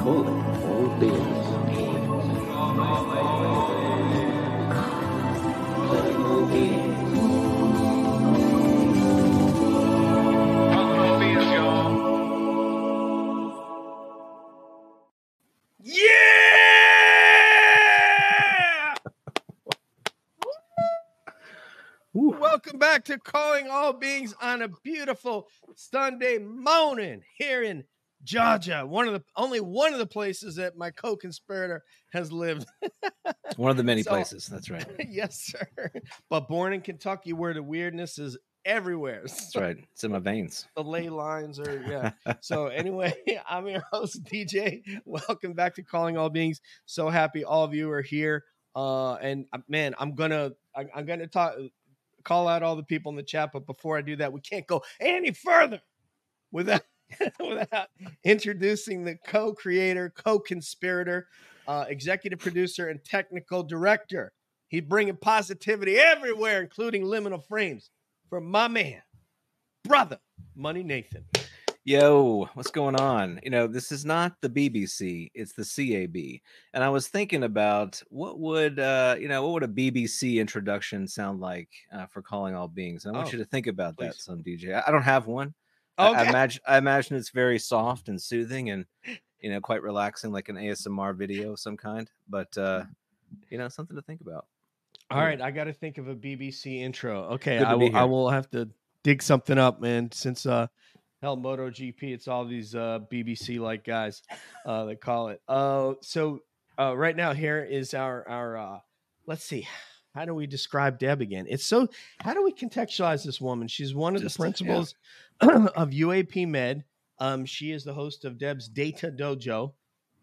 Calling back to Calling All Beings on a beautiful Sunday morning here in Georgia. One of the only one of the places that my co-conspirator has lived. One of the many So- places. That's right. yes, sir. But born in Kentucky, where the weirdness is everywhere. That's right. It's in my veins. The ley lines are yeah. So anyway, I'm your host DJ. Welcome back to Calling All Beings. So happy all of you are here. Uh, and uh, man, I'm gonna I, I'm gonna talk call out all the people in the chat. But before I do that, we can't go any further without without introducing the co-creator, co-conspirator, uh, executive producer, and technical director. He's bringing positivity everywhere, including liminal frames, from my man, brother, Money Nathan. Yo, what's going on? You know, this is not the BBC, it's the CAB. And I was thinking about what would uh, you know, what would a BBC introduction sound like uh, for calling all beings? And I want Oh, you to think about that, some DJ. I, I don't have one. I- I, Okay. imagine I imagine it's very soft and soothing and you know, quite relaxing, like an ASMR video of some kind. But uh, you know, something to think about. All right, I got to think of a BBC intro. Okay, I will. I will have to dig something up, man. Since uh, hell, MotoGP, it's all these uh BBC like guys, uh, that call it. Uh, so uh, right now here is our our. uh Let's see, how do we describe Deb again? It's so. How do we contextualize this woman? She's one of Just, the yeah. principals of UAP Med. Um, she is the host of Deb's Data Dojo.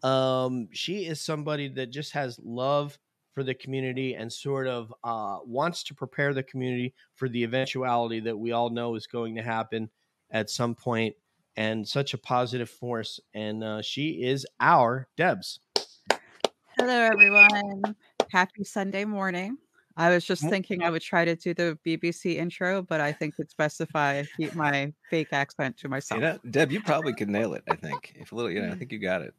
Um, she is somebody that just has love for the community and sort of uh, wants to prepare the community for the eventuality that we all know is going to happen at some point and such a positive force and uh, she is our debs Hello, everyone. Happy Sunday morning. I was just thinking I would try to do the BBC intro, but I think it's best if I keep my fake accent to myself. You know, Deb, you probably could nail it, I think. If a little, you know, I think you got it.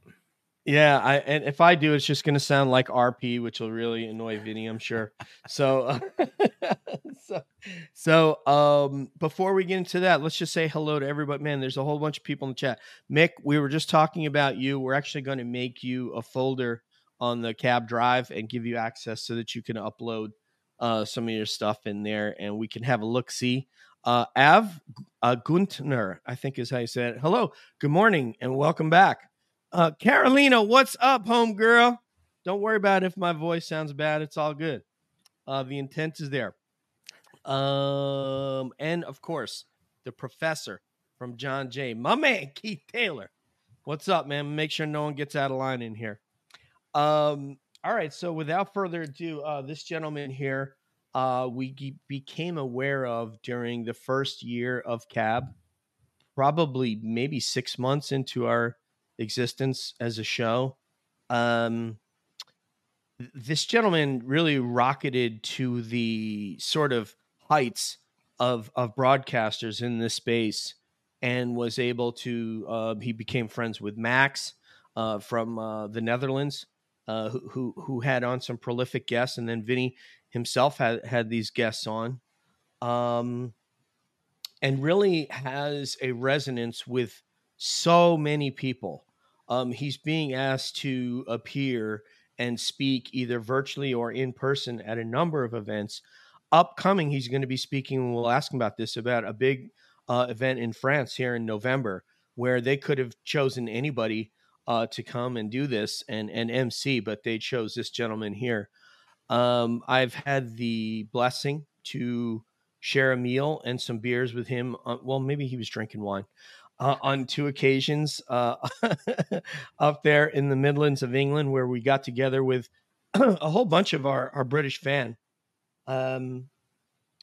Yeah I, and if i do it's just going to sound like rp which will really annoy vinny i'm sure. So so, so um before we get into that let's just say hello to everybody. Man there's a whole bunch of people in the chat. Mick we were just talking about you. We're actually going to make you a folder on the cab drive and give you access so that you can upload uh, some of your stuff in there and we can have a look see. Uh, av uh, guntner i think is how you say it. Hello good morning and welcome back uh, Carolina, what's up, homegirl? Don't worry about if my voice sounds bad. It's all good. Uh, the intent is there. Um, and of course, the professor from John Jay, my man Keith Taylor. What's up, man? Make sure no one gets out of line in here. Um, all right. So without further ado, uh, this gentleman here, uh, we became aware of during the first year of Cab, probably maybe six months into our existence as a show. Um, this gentleman really rocketed to the sort of heights of of broadcasters in this space, and was able to. Uh, he became friends with Max uh, from uh, the Netherlands, uh, who, who who had on some prolific guests, and then Vinny himself had had these guests on. Um, and really has a resonance with so many people. Um, he's being asked to appear and speak either virtually or in person at a number of events. Upcoming, he's going to be speaking, and we'll ask him about this, about a big uh, event in France here in November where they could have chosen anybody uh, to come and do this and, and MC, but they chose this gentleman here. Um, I've had the blessing to share a meal and some beers with him. On, well, maybe he was drinking wine uh, on two occasions uh, up there in the Midlands of England, where we got together with a whole bunch of our, our British fan. Um,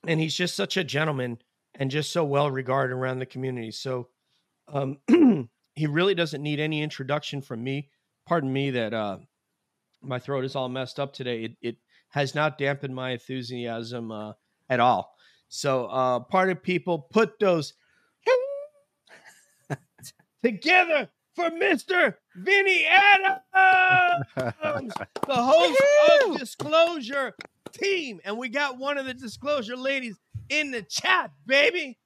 and he's just such a gentleman and just so well regarded around the community. So um, he really doesn't need any introduction from me. Pardon me that uh, my throat is all messed up today. It, it has not dampened my enthusiasm uh, at all. So, uh, party people, put those together for Mr. Vinny Adams, the host of Disclosure Team. And we got one of the Disclosure ladies in the chat, baby.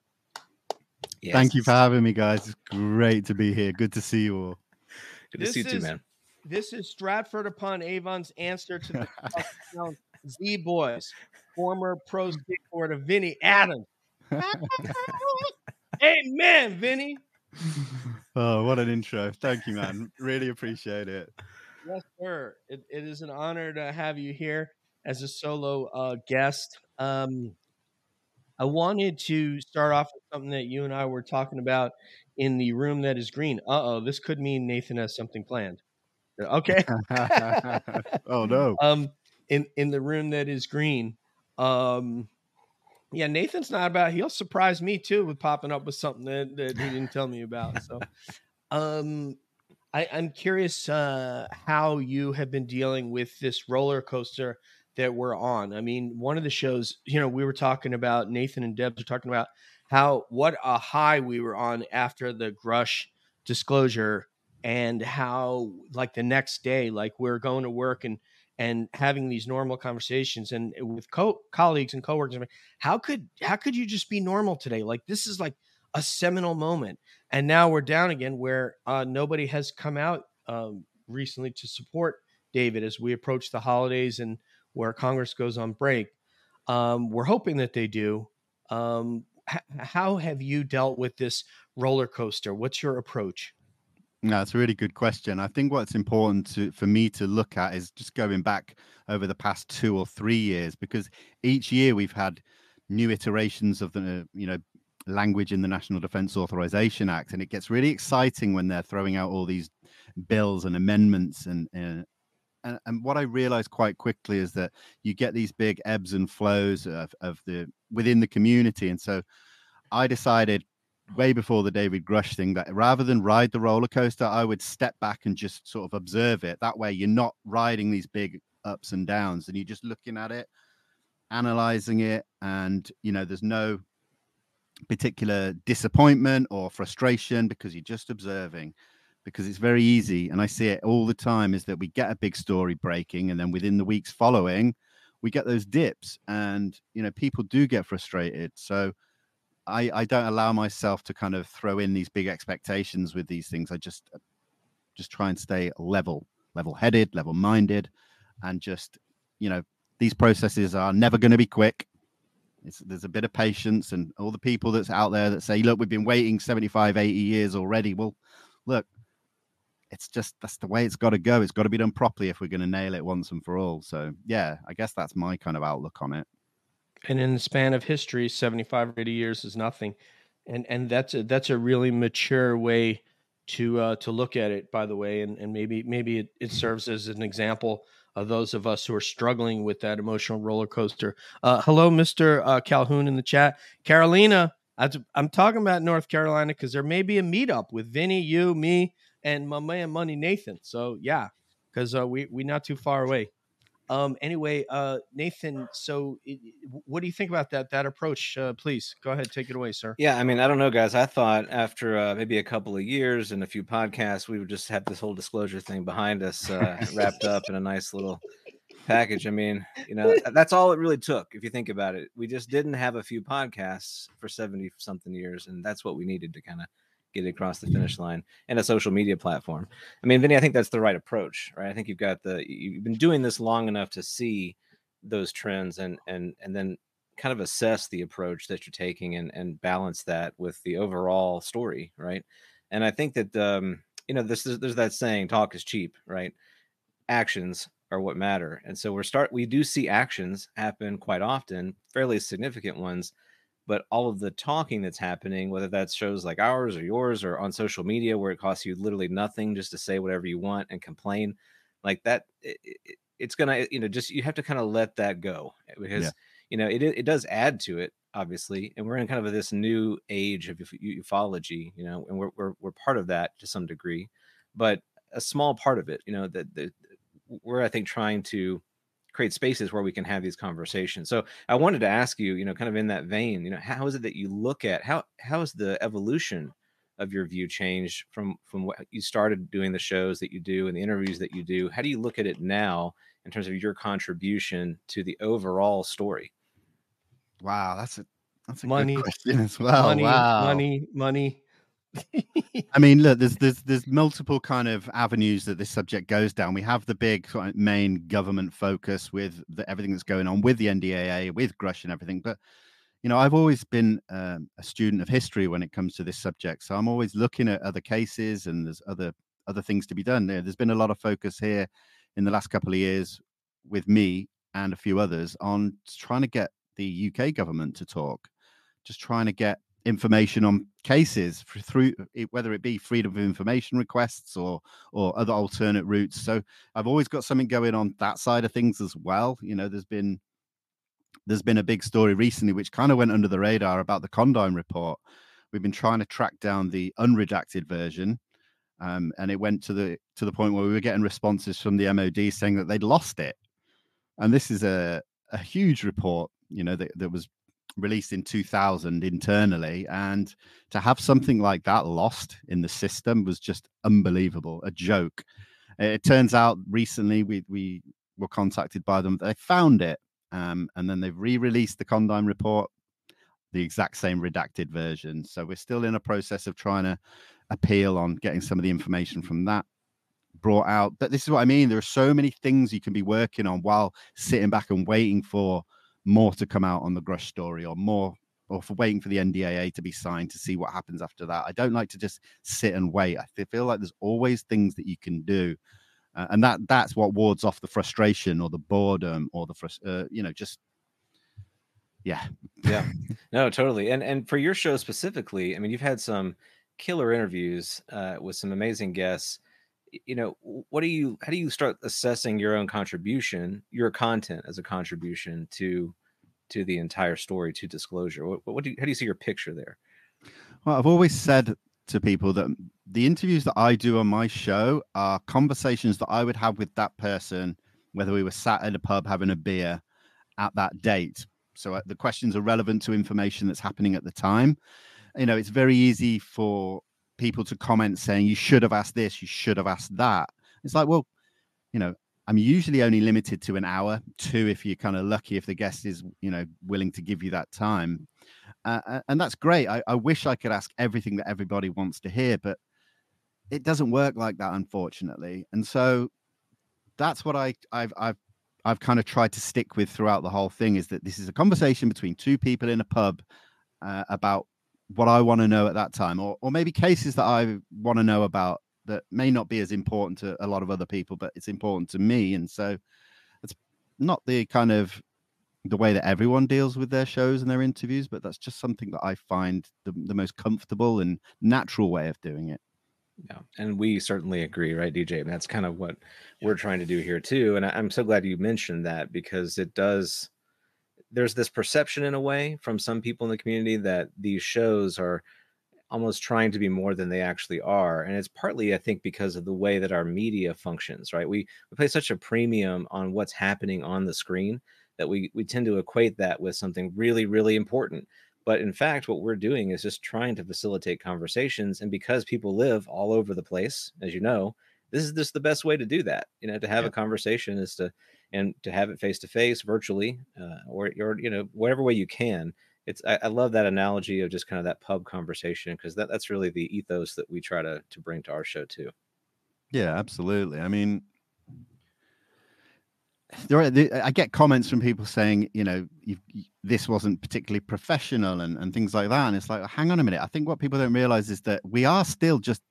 Yes. Thank you for having me, guys. It's great to be here. Good to see you all. Good to see you This too, is- man. This is Stratford upon Avon's answer to the Z Boys, former pro skateboarder Vinny Adams. Amen, Vinny. Oh, what an intro. Thank you, man. Really appreciate it. Yes, sir. It, it is an honor to have you here as a solo uh, guest. Um, I wanted to start off with something that you and I were talking about in the room that is green. Uh oh, this could mean Nathan has something planned. Okay. oh, no. um in in the room that is green um yeah nathan's not about he'll surprise me too with popping up with something that, that he didn't tell me about so. Um I, i'm curious uh how you have been dealing with this roller coaster that we're on. I mean one of the shows you know we were talking about nathan and debs were talking about how what a high we were on after the Grusch disclosure and how like the next day like we're going to work and and having these normal conversations and with co- colleagues and coworkers I'm like, how could how could you just be normal today? Like this is like a seminal moment. And now we're down again where uh, nobody has come out um, recently to support david as we approach the holidays and where congress goes on break. Um, we're hoping that they do. Um, h- how have you dealt with this roller coaster? What's your approach No, that's a really good question. I think what's important to for me to look at is just going back over the past two or three years, because each year we've had new iterations of the you know language in the National Defence Authorization Act, and it gets really exciting when they're throwing out all these bills and amendments and. Uh, and, and what I realized quite quickly is that you get these big ebbs and flows of, of the within the community, and so I decided way before the David Grusch thing that rather than ride the roller coaster, I would step back and just sort of observe it. That way, you're not riding these big ups and downs, and you're just looking at it, analyzing it, and you know, there's no particular disappointment or frustration because you're just observing. Because it's very easy, and I see it all the time, is that we get a big story breaking, and then within the weeks following, we get those dips, and you know, people do get frustrated. So I, I don't allow myself to kind of throw in these big expectations with these things. I just uh, just try and stay level, level headed, level minded, and just you know these processes are never going to be quick. It's, there's a bit of patience, and all the people that's out there that say, "Look, we've been waiting 75, 80 years already." Well, look, it's just that's the way it's got to go. It's got to be done properly if we're going to nail it once and for all. So yeah, I guess that's my kind of outlook on it. And in the span of history 75 or 80 years is nothing. And and that's a that's a really mature way to uh to look at it by the way and and maybe maybe it, it serves as an example of those of us who are struggling with that emotional roller coaster. Uh hello mr uh, calhoun in the chat. Carolina i'm talking about north carolina because there may be a meetup with vinny you me and my man money nathan. So yeah because uh, we we not too far away um anyway uh nathan so it, what do you think about that that approach uh, please go ahead take it away sir Yeah, I mean, I don't know, guys. I thought after uh, maybe a couple of years and a few podcasts, we would just have this whole disclosure thing behind us, uh, wrapped up in a nice little package. I mean, you know, that's all it really took, if you think about it. We just didn't have a few podcasts for 70 something years, and that's what we needed to kind of get it across the finish line and a social media platform. I mean, Vinny, I think that's the right approach, right? I think you've got the you've been doing this long enough to see those trends and and and then kind of assess the approach that you're taking and and balance that with the overall story, right? And I think that um, you know, this is there's that saying, talk is cheap, right? Actions are what matter. And so we're start we do see actions happen quite often, fairly significant ones, but all of the talking that's happening, whether that's shows like ours or yours or on social media where it costs you literally nothing just to say whatever you want and complain, like that it, it, it's gonna eh, you know just you have to kind of let that go eh, because Yeah. you know it it does add to it obviously and we're in kind of this new age of uf- ufology you know and we're, we're we're part of that to some degree but a small part of it you know that the, we're i think trying to create spaces where we can have these conversations. So I wanted to ask you, you know, kind of in that vein, you know, how is it that you look at how how is the evolution of your view changed from from what you started doing the shows that you do and the interviews that you do? How do you look at it now in terms of your contribution to the overall story? Wow, that's a that's a Money. good question as well. money, wow. money, money. I mean, look, there's there's there's multiple kind of avenues that this subject goes down. We have the big sort of main government focus with the, everything that's going on with the NDAA, with Grusch and everything. But you know, I've always been um, a student of history when it comes to this subject, so I'm always looking at other cases and there's other other things to be done. There, there's been a lot of focus here in the last couple of years with me and a few others on trying to get the UK government to talk, just trying to get information on cases through whether it be freedom of information requests or or other alternate routes. So i've always got something going on that side of things as well. You know there's been there's been a big story recently which kind of went under the radar about the Condign report. We've been trying to track down the unredacted version um, and it went to the to the point where we were getting responses from the mod saying that they'd lost it. And this is a a huge report you know that, that was released in 2000 internally and to have something like that lost in the system was just unbelievable a joke. It turns out recently we we were contacted by them they found it um, and then they've re-released the Condign report the exact same redacted version. So we're still in a process of trying to appeal on getting some of the information from that brought out. But this is what i mean there are so many things you can be working on while sitting back and waiting for more to come out on the Grusch story or more or for waiting for the NDAA to be signed to see what happens after that. I don't like to just sit and wait. I feel like there's always things that you can do. Uh, and that that's what wards off the frustration or the boredom or the frust- uh, you know just yeah yeah no totally and and for your show specifically i mean you've had some killer interviews uh, with some amazing guests you know what do you how do you start assessing your own contribution your content as a contribution to to the entire story to disclosure? What, what do you how do you see your picture there? Well i've always said to people that the interviews that i do on my show are conversations that i would have with that person whether we were sat at a pub having a beer at that date. So uh, the questions are relevant to information that's happening at the time. You know it's very easy for people to comment saying you should have asked this, you should have asked that. It's like, well, you know, I'm usually only limited to an hour, two if you're kind of lucky if the guest is, you know, willing to give you that time. Uh, and that's great. I, I wish I could ask everything that everybody wants to hear, but it doesn't work like that, unfortunately. And so that's what I, I've, I've, I've kind of tried to stick with throughout the whole thing is that this is a conversation between two people in a pub uh, about what I want to know at that time, or or maybe cases that I want to know about that may not be as important to a lot of other people, but it's important to me. And so it's not the kind of the way that everyone deals with their shows and their interviews, but that's just something that I find the, the most comfortable and natural way of doing it. Yeah, and we certainly agree, right, DJ? And that's kind of what we're trying to do here too. And I, I'm so glad you mentioned that because it does there's this perception in a way from some people in the community that these shows are almost trying to be more than they actually are and it's partly i think because of the way that our media functions right we we place such a premium on what's happening on the screen that we we tend to equate that with something really really important but in fact what we're doing is just trying to facilitate conversations and because people live all over the place as you know this is just the best way to do that you know to have yeah. a conversation is to and to have it face to face, virtually, uh, or or you know whatever way you can. It's I, I, love that analogy of just kind of that pub conversation because that, that's really the ethos that we try to to bring to our show too. Yeah, absolutely. I mean, there are, I get comments from people saying, you know, this wasn't particularly professional and, and things like that. And it's like, hang on a minute. I think what people don't realize is that we are still just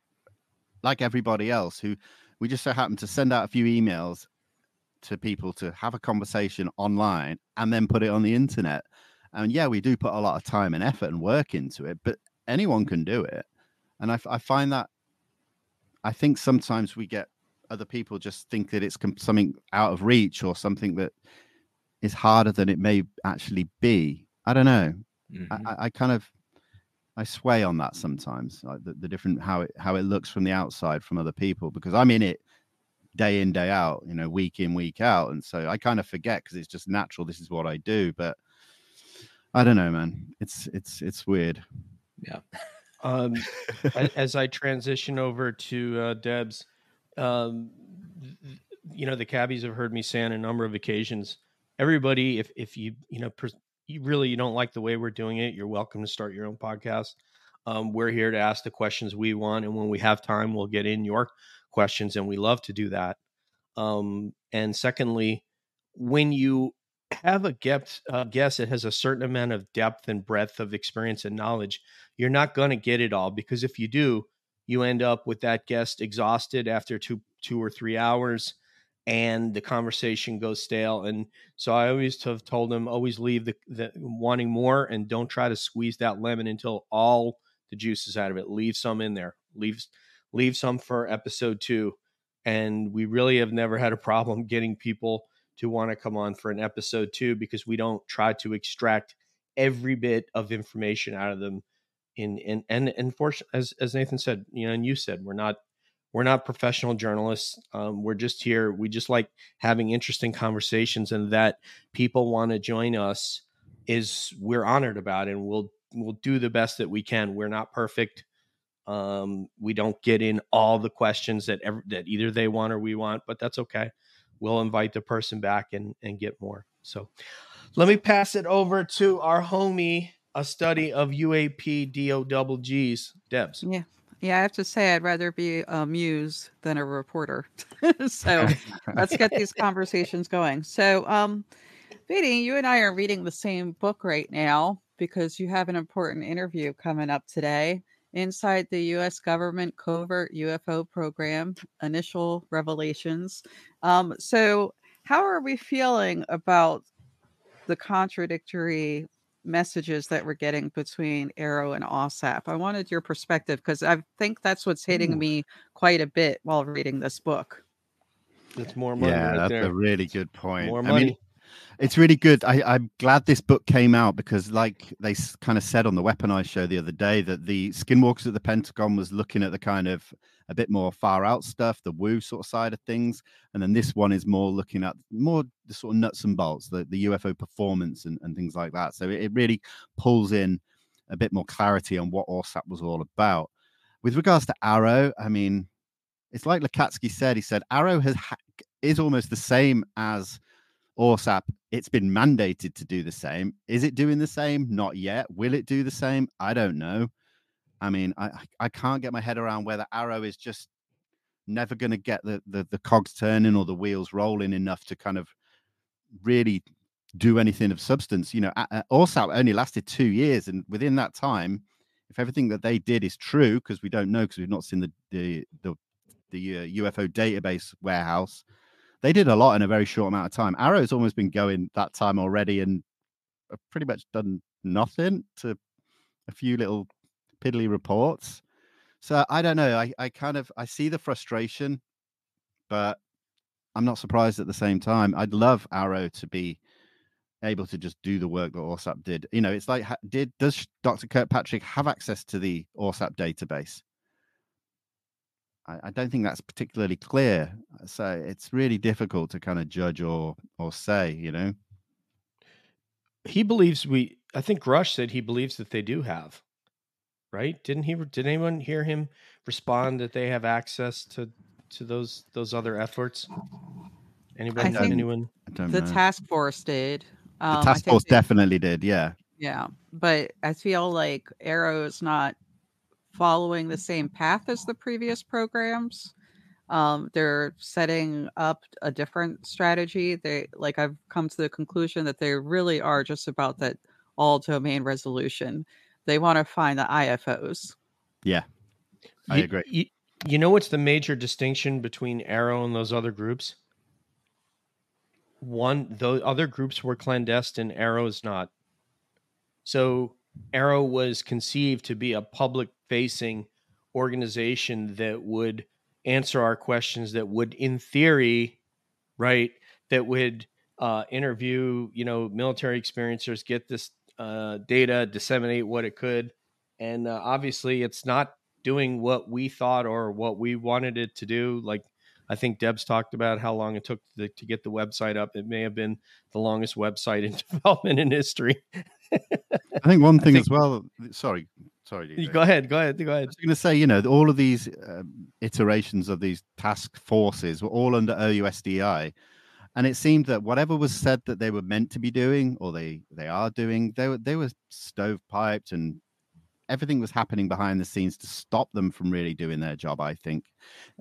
like everybody else who we just so happen to send out a few emails to people to have a conversation online and then put it on the internet. And yeah, we do put a lot of time and effort and work into it, but anyone can do it. And I, I find that I think sometimes we get other people just think that it's something out of reach or something that is harder than it may actually be. I don't know. Mm-hmm. I, I, kind of I sway on that sometimes, like the, the different how it how it looks from the outside from other people because I'm in it day in day out you know week in week out and so i kind of forget because it's just natural this is what i do but i don't know man it's it's it's weird Yeah. Um, as I transition over to uh, Deb's, um, th- th- you know, the cabbies have heard me say on a number of occasions. Everybody, if if you you know pres- you really you don't like the way we're doing it, you're welcome to start your own podcast. Um, we're here to ask the questions we want, and when we have time, we'll get in your questions, and we love to do that. Um, and secondly, when you have a guest, uh, guest that has a certain amount of depth and breadth of experience and knowledge, you're not going to get it all because if you do, you end up with that guest exhausted after two two or three hours and the conversation goes stale. And so i always have told them always leave the, the wanting more and don't try to squeeze that lemon until all the juice is out of it. Leave some in there. Leave leave some for episode two and we really have never had a problem getting people to want to come on for an episode two because we don't try to extract every bit of information out of them in in and and for, as as Nathan said, you know, and you said, we're not we're not professional journalists. Um, we're just here. We just like having interesting conversations, and that people want to join us is we're honored about, and we'll we'll do the best that we can. We're not perfect. Um, we don't get in all the questions that ever, that either they want or we want, but that's okay. We'll invite the person back and and get more. So let me pass it over to our homie a study of UAP DO double G's. Debs. Yeah. Yeah, I have to say I'd rather be a muse than a reporter. so let's get these conversations going. So, um, you and I are reading the same book right now because you have an important interview coming up today inside the U.S. government covert UFO program, initial revelations. Um, so, how are we feeling about the contradictory messages that we're getting between AARO and AAWSAP. I wanted your perspective because I think that's what's hitting Ooh. me quite a bit while reading this book. That's more money yeah right that's there. a really good point more i money. mean it's really good. I, i'm glad this book came out because like they kind of said on the weaponized show the other day that the skinwalkers at the pentagon was looking at the kind of a bit more far out stuff the woo sort of side of things. And then this one is more looking at more the sort of nuts and bolts the, the ufo performance and, and things like that. So it, it really pulls in a bit more clarity on what AAWSAP was all about. With regards to AARO i mean it's like Lacatski said. He said AARO has ha- is almost the same as AAWSAP. It's been mandated to do the same. Is it doing the same? Not yet. Will it do the same? I don't know. I mean, I I- can't get my head around whether AARO is just never going to get the, the the cogs turning or the wheels rolling enough to kind of really do anything of substance. You know, AAWSAP only lasted two years, and within that time, if everything that they did is true, because we don't know, because we've not seen the the the, the uh, UFO database warehouse, they did a lot in a very short amount of time. AARO's almost been going that time already, and pretty much done nothing to a few little piddly reports. So I don't know. I, I kind of I see the frustration, but I'm not surprised at the same time. I'd love AARO to be able to just do the work that AAWSAP did. You know, it's like did does Dr. Kirkpatrick have access to the AAWSAP database? I, I don't think that's particularly clear. So it's really difficult to kind of judge or or say. You know. he believes we. I think Rush said he believes that they do have. Right? Didn't he? Did anyone hear him respond that they have access to to those those other efforts? Anybody? think anyone? I don't The know. task force did. the Um, I task force definitely did. Yeah. Yeah, but I feel like AARO is not following the same path as the previous programs. Um, they're setting up a different strategy. They like I've come to the conclusion that they really are just about that all domain resolution. They want to find the IFOs. Yeah, I You- agree. You, you know what's the major distinction between AARO and those other groups? One, those other groups were clandestine. AARO is not. So AARO was conceived to be a public-facing organization that would answer our questions. That would, in theory, right, that would uh, interview, you know, military experiencers, get this uh, data, disseminate what it could, and uh, obviously, it's not doing what we thought or what we wanted it to do. Like I think Deb's talked about how long it took to, to get the website up. It may have been the longest website in development in history. I think one thing think- as well. Sorry, sorry. You DJ. go ahead, go ahead, go I ahead. was going to say, you know, all of these um, iterations of these task forces were all under OUSDI, and it seemed that whatever was said that they were meant to be doing or they they are doing, they were they were stovepiped and everything was happening behind the scenes to stop them from really doing their job. I think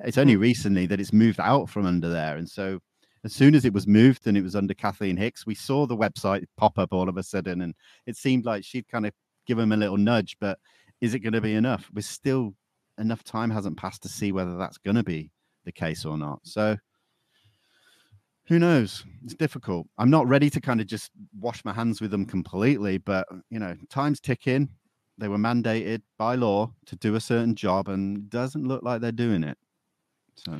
it's only recently that it's moved out from under there, and so as soon as it was moved and it was under Kathleen Hicks, we saw the website pop up all of a sudden, and it seemed like she'd kind of give him a little nudge, but is it going to be enough? We're still enough time hasn't passed to see whether that's going to be the case or not. So who knows? It's difficult. I'm not ready to kind of just wash my hands with them completely, but you know, time's ticking. They were mandated by law to do a certain job, and doesn't look like they're doing it. So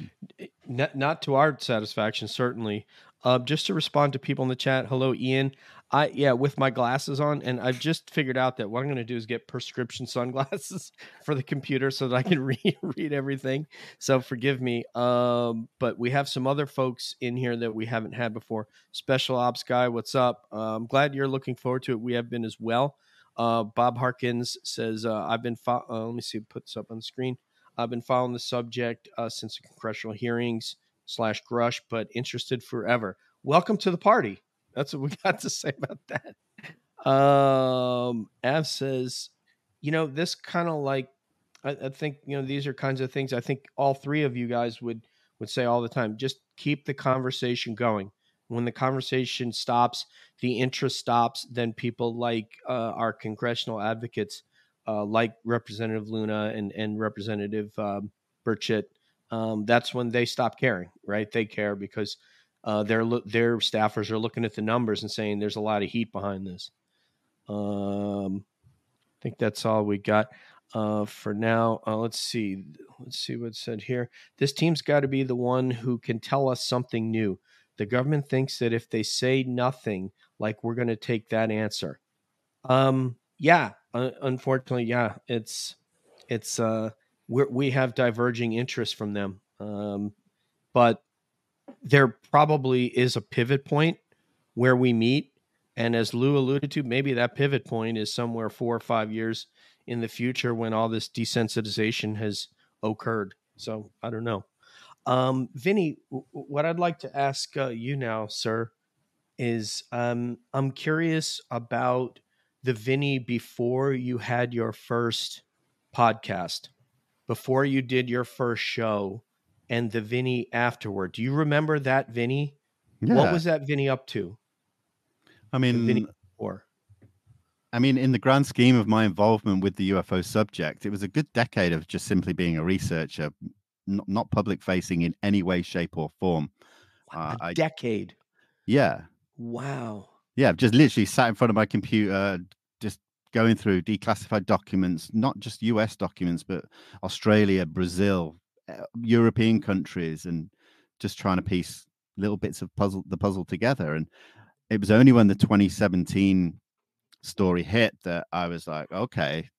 Not, not to our satisfaction, certainly. Uh, just to respond to people in the chat. Hello, Ian. I yeah, with my glasses on, and I've just figured out that what I'm going to do is get prescription sunglasses for the computer so that I can read read everything. So forgive me. Um, but we have some other folks in here that we haven't had before. Special Ops guy, what's up? Uh, I'm glad you're looking forward to it. We have been as well. Uh, Bob Harkins says, uh, "I've been. Fo- uh, let me see. Put this up on the screen. I've been following the subject uh, since the congressional hearings slash Grusch, but interested forever. Welcome to the party. That's what we got to say about that. Um, Av says, you know, this kind of like, I, I think you know these are kinds of things I think all three of you guys would would say all the time. Just keep the conversation going. When the conversation stops, the interest stops. Then people like uh, our congressional advocates uh, like Representative Luna and and Representative um, Burchett, um, that's when they stop caring, right? They care because uh, their their staffers are looking at the numbers and saying there's a lot of heat behind this. Um, I think that's all we got uh, for now. Uh, let's see, let's see what's said here. This team's got to be the one who can tell us something new. The government thinks that if they say nothing, like we're going to take that answer. Um, yeah, uh, unfortunately, yeah, it's it's uh we're, we have diverging interests from them, um, but there probably is a pivot point where we meet, and as Lue alluded to, maybe that pivot point is somewhere four or five years in the future when all this desensitization has occurred. So I don't know. Um, Vinny, w- what I'd like to ask uh, you now, sir, is um, I'm curious about the Vinny before you had your first podcast, before you did your first show, and the Vinny afterward. Do you remember that Vinny? yeah, What was that Vinny up to? I mean, Or I mean, in the grand scheme of my involvement with the UFO subject, it was a good decade of just simply being a researcher, not, not public facing in any way, shape, or form. Uh, a I- decade. Yeah, Wow. yeah, I've just literally sat in front of my computer, just going through declassified documents, not just US documents, but Australia, Brazil, Uh, European countries, and just trying to piece little bits of puzzle the puzzle together. And it was only when the 2017 story hit that I was like, okay,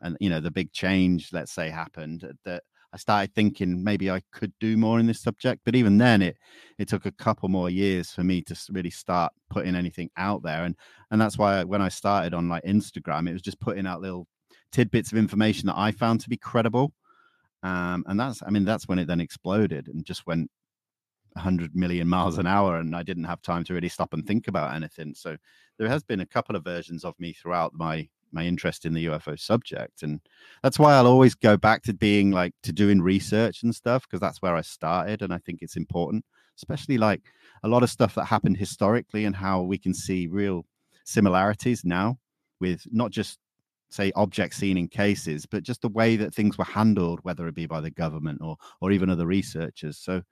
and you know, the big change, let's say, happened uh, that I started thinking maybe I could do more in this subject. But even then, it it took a couple more years for me to really start putting anything out there. And and that's why when I started on like Instagram, it was just putting out little tidbits of information that I found to be credible. Um, and that's I mean that's when it then exploded and just went 100 million miles an hour, and I didn't have time to really stop and think about anything. So there has been a couple of versions of me throughout my my interest in the UFO subject, and that's why I'll always go back to being like to doing research and stuff because that's where I started, and I think it's important, especially like a lot of stuff that happened historically and how we can see real similarities now with not just say objects seen in cases, but just the way that things were handled, whether it be by the government or or even other researchers. So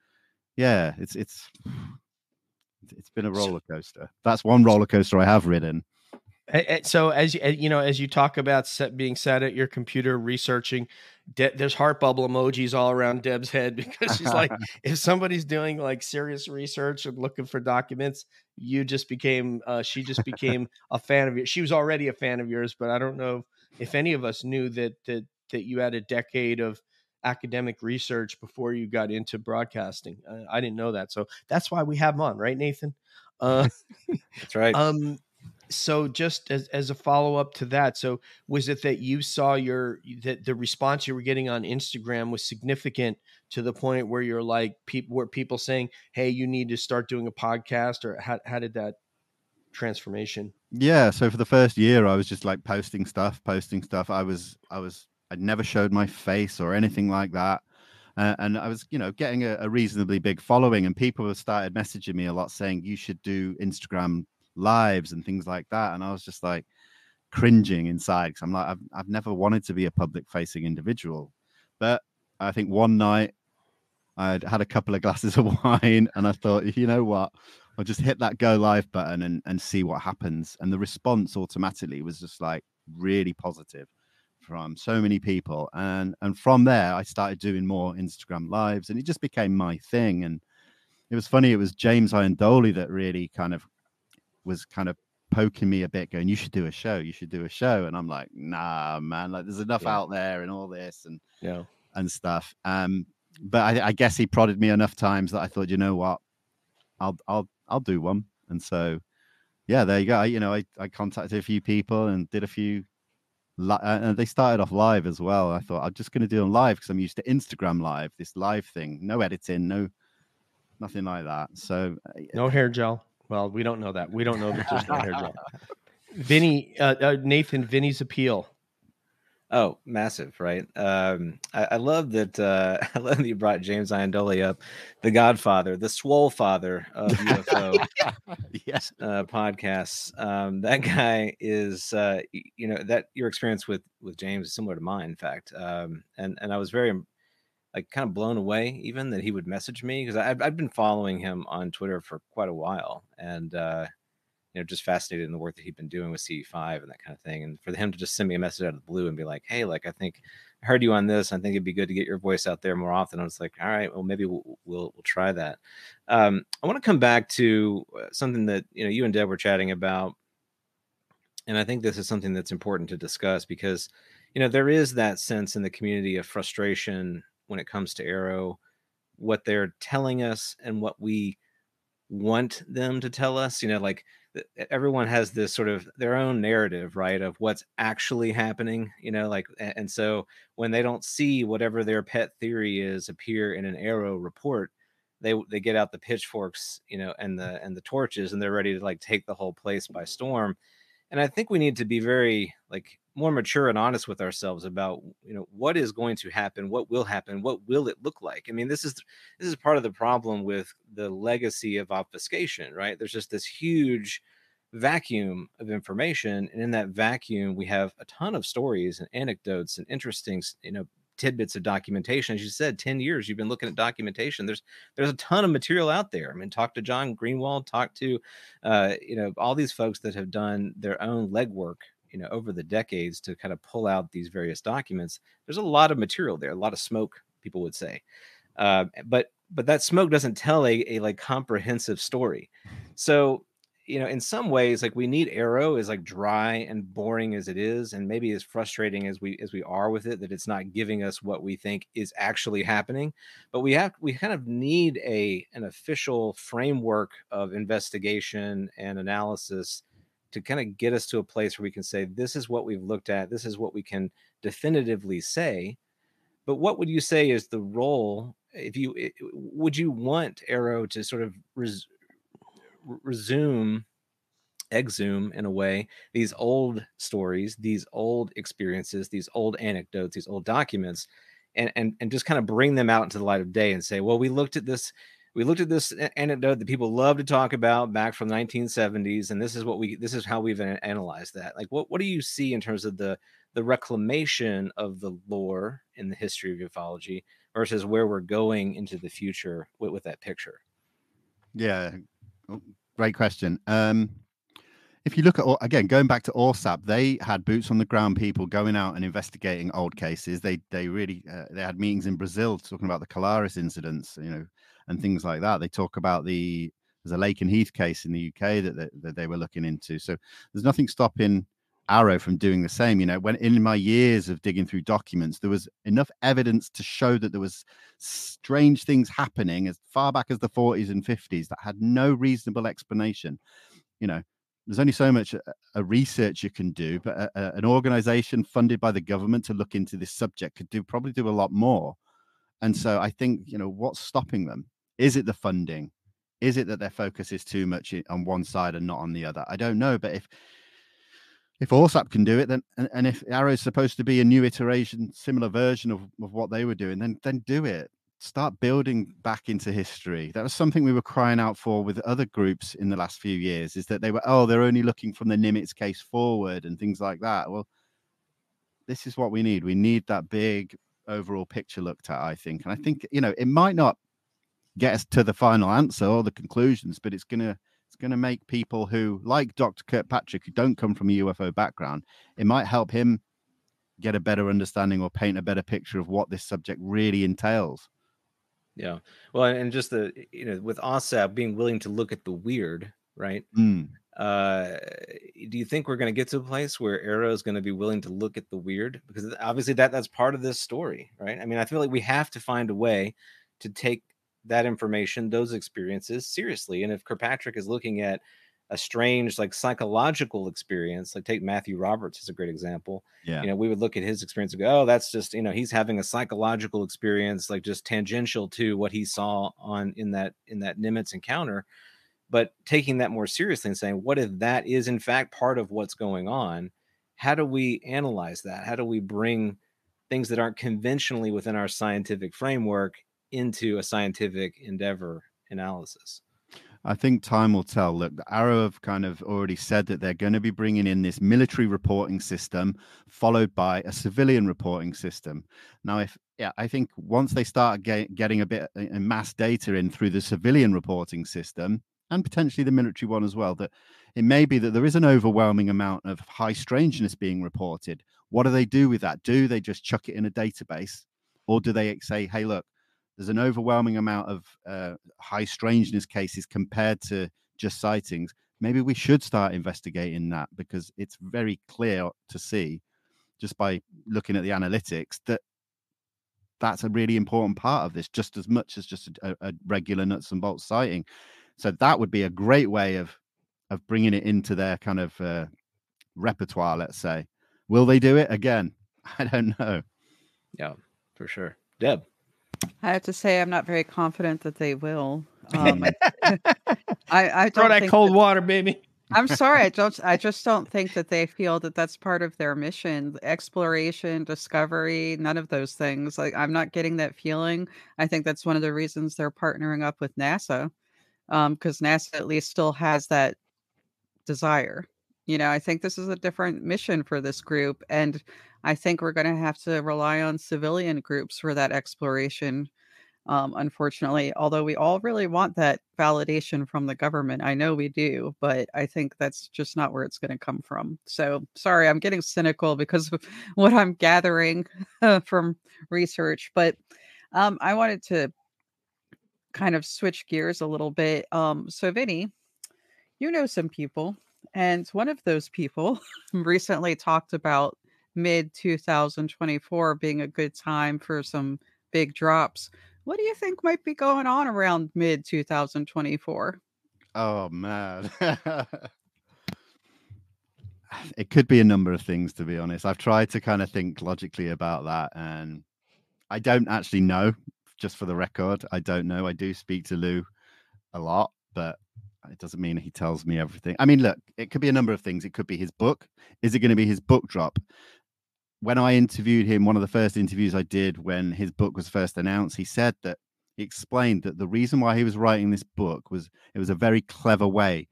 yeah, it's it's it's been a roller coaster. That's one roller coaster I have ridden. So as you you know, as you talk about set, being sat at your computer researching, De- there's heart bubble emojis all around Deb's head because she's like, if somebody's doing like serious research and looking for documents, you just became, uh, she just became a fan of yours. She was already a fan of yours, but I don't know if any of us knew that that that you had a decade of academic research before you got into broadcasting. Uh, I didn't know that, so that's why we have him on, right, Nathan? Uh, That's right. um, so just as, as a follow up to that, so was it that you saw your that the response you were getting on Instagram was significant to the point where you're like people were people saying, "Hey, you need to start doing a podcast," or how how did that transformation? Yeah, so for the first year, I was just like posting stuff, posting stuff. I was, I was, I'd never showed my face or anything like that, uh, and I was, you know, getting a, a reasonably big following, and people have started messaging me a lot saying you should do Instagram lives and things like that, and I was just like cringing inside because I'm like, I've, I've never wanted to be a public facing individual, but I think one night I'd had a couple of glasses of wine, and I thought, you know what, I'll just hit that go live button and, and see what happens. And the response automatically was just like really positive from so many people. And and from there I started doing more Instagram lives and it just became my thing. And it was funny, it was James Iandoli that really kind of was kind of poking me a bit, going, You should do a show, you should do a show. And I'm like, nah, man, like there's enough Yeah. out there and all this and Yeah. and stuff. Um, but I, I guess he prodded me enough times that I thought, you know what, I'll I'll I'll do one. And so, yeah, there you go. I, you know, I, I contacted a few people and did a few, li- uh, and they started off live as well. I thought I'm just going to do them live because I'm used to Instagram live, this live thing, no editing, no nothing like that. So uh, No hair gel. Well, we don't know that. We don't know that there's no hair gel. Vinny, uh, uh, Nathan, Vinny's appeal. Oh, massive, right? Um, I, I love that. Uh, I love that you brought James Iandoli up, the Godfather, the swole father of UFO yes, uh, podcasts. Um, that guy is, uh, you know, that your experience with with James is similar to mine, in fact. Um, and and I was very like kind of blown away, even that he would message me because I've I've been following him on Twitter for quite a while, and uh, you know, just fascinated in the work that he'd been doing with CE5 and that kind of thing. And for him to just send me a message out of the blue and be like, "Hey, like I think I heard you on this. I think it'd be good to get your voice out there more often." I was like, "All right, well maybe we'll we'll, we'll try that." Um, I want to come back to uh, something that you know you and Deb were chatting about, and I think this is something that's important to discuss because you know there is that sense in the community of frustration when it comes to AARO, what they're telling us and what we want them to tell us. You know, like everyone has this sort of their own narrative, right, of what's actually happening. You know, like, and so when they don't see whatever their pet theory is appear in an AARO report, they they get out the pitchforks, you know, and the and the torches, and they're ready to like take the whole place by storm. And I think we need to be very like more mature and honest with ourselves about you know what is going to happen, what will happen, what will it look like. I mean, this is this is part of the problem with the legacy of obfuscation, right? There's just this huge vacuum of information, and in that vacuum, we have a ton of stories and anecdotes and interesting, you know, tidbits of documentation. As you said, ten years you've been looking at documentation. There's there's a ton of material out there. I mean, talk to John Greenewald, talk to, uh, you know, all these folks that have done their own legwork, you know, over the decades to kind of pull out these various documents. There's a lot of material there, a lot of smoke, people would say, uh, but but that smoke doesn't tell a, a like comprehensive story. So you know, in some ways, like we need AARO is like dry and boring as it is, and maybe as frustrating as we as we are with it, that it's not giving us what we think is actually happening. But we have we kind of need a an official framework of investigation and analysis to kind of get us to a place where we can say this is what we've looked at, this is what we can definitively say. But what would you say is the role if you would you want AARO to sort of res, resume exhume in a way these old stories these old experiences these old anecdotes these old documents and and, and just kind of bring them out into the light of day and say well we looked at this we looked at this anecdote that people love to talk about back from the 1970s and this is what we this is how we've analyzed that like what, what do you see in terms of the the reclamation of the lore in the history of ufology versus where we're going into the future with, with that picture Yeah, oh, great question. Um, if you look at again going back to AAWSAP, they had boots on the ground people going out and investigating old cases. They they really uh, they had meetings in Brazil talking about the Colares incidents, you know, and things like that. They talk about the there's a Lakenheath case in the UK that they, that they were looking into. So there's nothing stopping AARO from doing the same. You know, when in my years of digging through documents, there was enough evidence to show that there was strange things happening as far back as the 40s and 50s that had no reasonable explanation. You know, there's only so much a, a research can do, but a, a, an organization funded by the government to look into this subject could do probably do a lot more. And so I think, you know, what's stopping them? Is it the funding? Is it that their focus is too much on one side and not on the other? I don't know, but if if AAWSAP can do it, then and, and if AARO is supposed to be a new iteration, similar version of, of what they were doing, then then do it. Start building back into history. That was something we were crying out for with other groups in the last few years. Is that they were oh they're only looking from the Nimitz case forward and things like that. Well, this is what we need. We need that big overall picture looked at. I think, and I think you know it might not get us to the final answer or the conclusions, but it's gonna it's going to make people who like Dr. Kirkpatrick, who don't come from a UFO background, it might help him get a better understanding or paint a better picture of what this subject really entails. Yeah. Well, and just the, you know, with AAWSAP being willing to look at the weird, right? Mm. Uh, do you think we're going to get to a place where AARO is going to be willing to look at the weird? Because obviously that that's part of this story, right? I mean, I feel like we have to find a way to take that information, those experiences seriously. And if Kirkpatrick is looking at a strange, like psychological experience, like take Matthew Roberts as a great example. Yeah. You know, we would look at his experience and go, oh, that's just, you know, he's having a psychological experience, like just tangential to what he saw on in that in that Nimitz encounter. But taking that more seriously and saying, what if that is in fact part of what's going on? How do we analyze that? How do we bring things that aren't conventionally within our scientific framework into a scientific endeavor analysis. I think time will tell. Look, the AARO have kind of already said that they're going to be bringing in this military reporting system, followed by a civilian reporting system. Now, if yeah, I think once they start get, getting a bit of uh, mass data in through the civilian reporting system and potentially the military one as well, that it may be that there is an overwhelming amount of high strangeness being reported. What do they do with that? Do they just chuck it in a database, or do they say, "Hey, look, there's an overwhelming amount of uh, high strangeness cases compared to just sightings. Maybe we should start investigating that because it's very clear to see just by looking at the analytics that that's a really important part of this, just as much as just a, a regular nuts and bolts sighting. So that would be a great way of of bringing it into their kind of uh, repertoire. Let's say, will they do it again? I don't know. Yeah, for sure. Deb. I have to say, I'm not very confident that they will. Um, I, I, I throw that cold that, water, baby. I'm sorry, I don't. I just don't think that they feel that that's part of their mission. Exploration, discovery, none of those things. Like I'm not getting that feeling. I think that's one of the reasons they're partnering up with NASA, because um, NASA at least still has that desire. You know, I think this is a different mission for this group, and I think we're going to have to rely on civilian groups for that exploration. Um, unfortunately, although we all really want that validation from the government, I know we do, but I think that's just not where it's going to come from. So, sorry, I'm getting cynical because of what I'm gathering from research, but um, I wanted to kind of switch gears a little bit. Um, so, Vinny, you know some people, and one of those people recently talked about mid 2024 being a good time for some big drops. What do you think might be going on around mid 2024? Oh man. it could be a number of things to be honest. I've tried to kind of think logically about that and I don't actually know just for the record. I don't know. I do speak to Lue a lot, but it doesn't mean he tells me everything. I mean, look, it could be a number of things. It could be his book. Is it going to be his book drop? when I interviewed him, one of the first interviews I did when his book was first announced, he said that he explained that the reason why he was writing this book was it was a very clever way.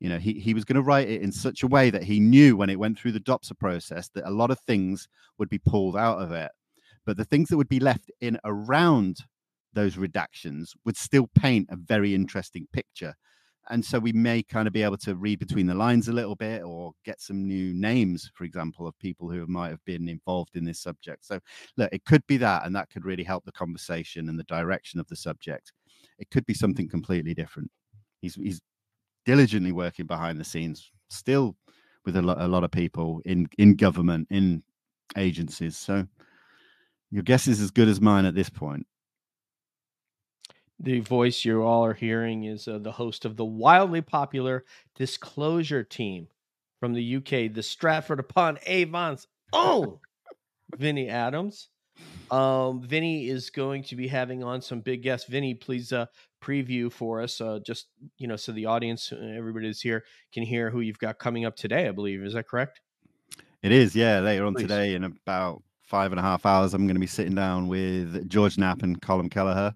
You know, he, he was going to write it in such a way that he knew when it went through the DOPSR process that a lot of things would be pulled out of it. But the things that would be left in around those redactions would still paint a very interesting picture. And so we may kind of be able to read between the lines a little bit or get some new names for example of people who might have been involved in this subject. So look it could be that and that could really help the conversation and the direction of the subject. It could be something completely different. He's he's diligently working behind the scenes still with a lot a lot of people in in government in agencies. So your guess is as good as mine at this point. The voice you all are hearing is uh, the host of the wildly popular Disclosure Team from the UK, the Stratford upon Avon's own Vinny Adams. Um, Vinny is going to be having on some big guests. Vinny, please uh, preview for us, uh, just you know, so the audience, everybody that's here, can hear who you've got coming up today. I believe is that correct? It is, yeah. Later on Please. today, in about five and a half hours, I'm going to be sitting down with George Knapp and Colm Kelleher.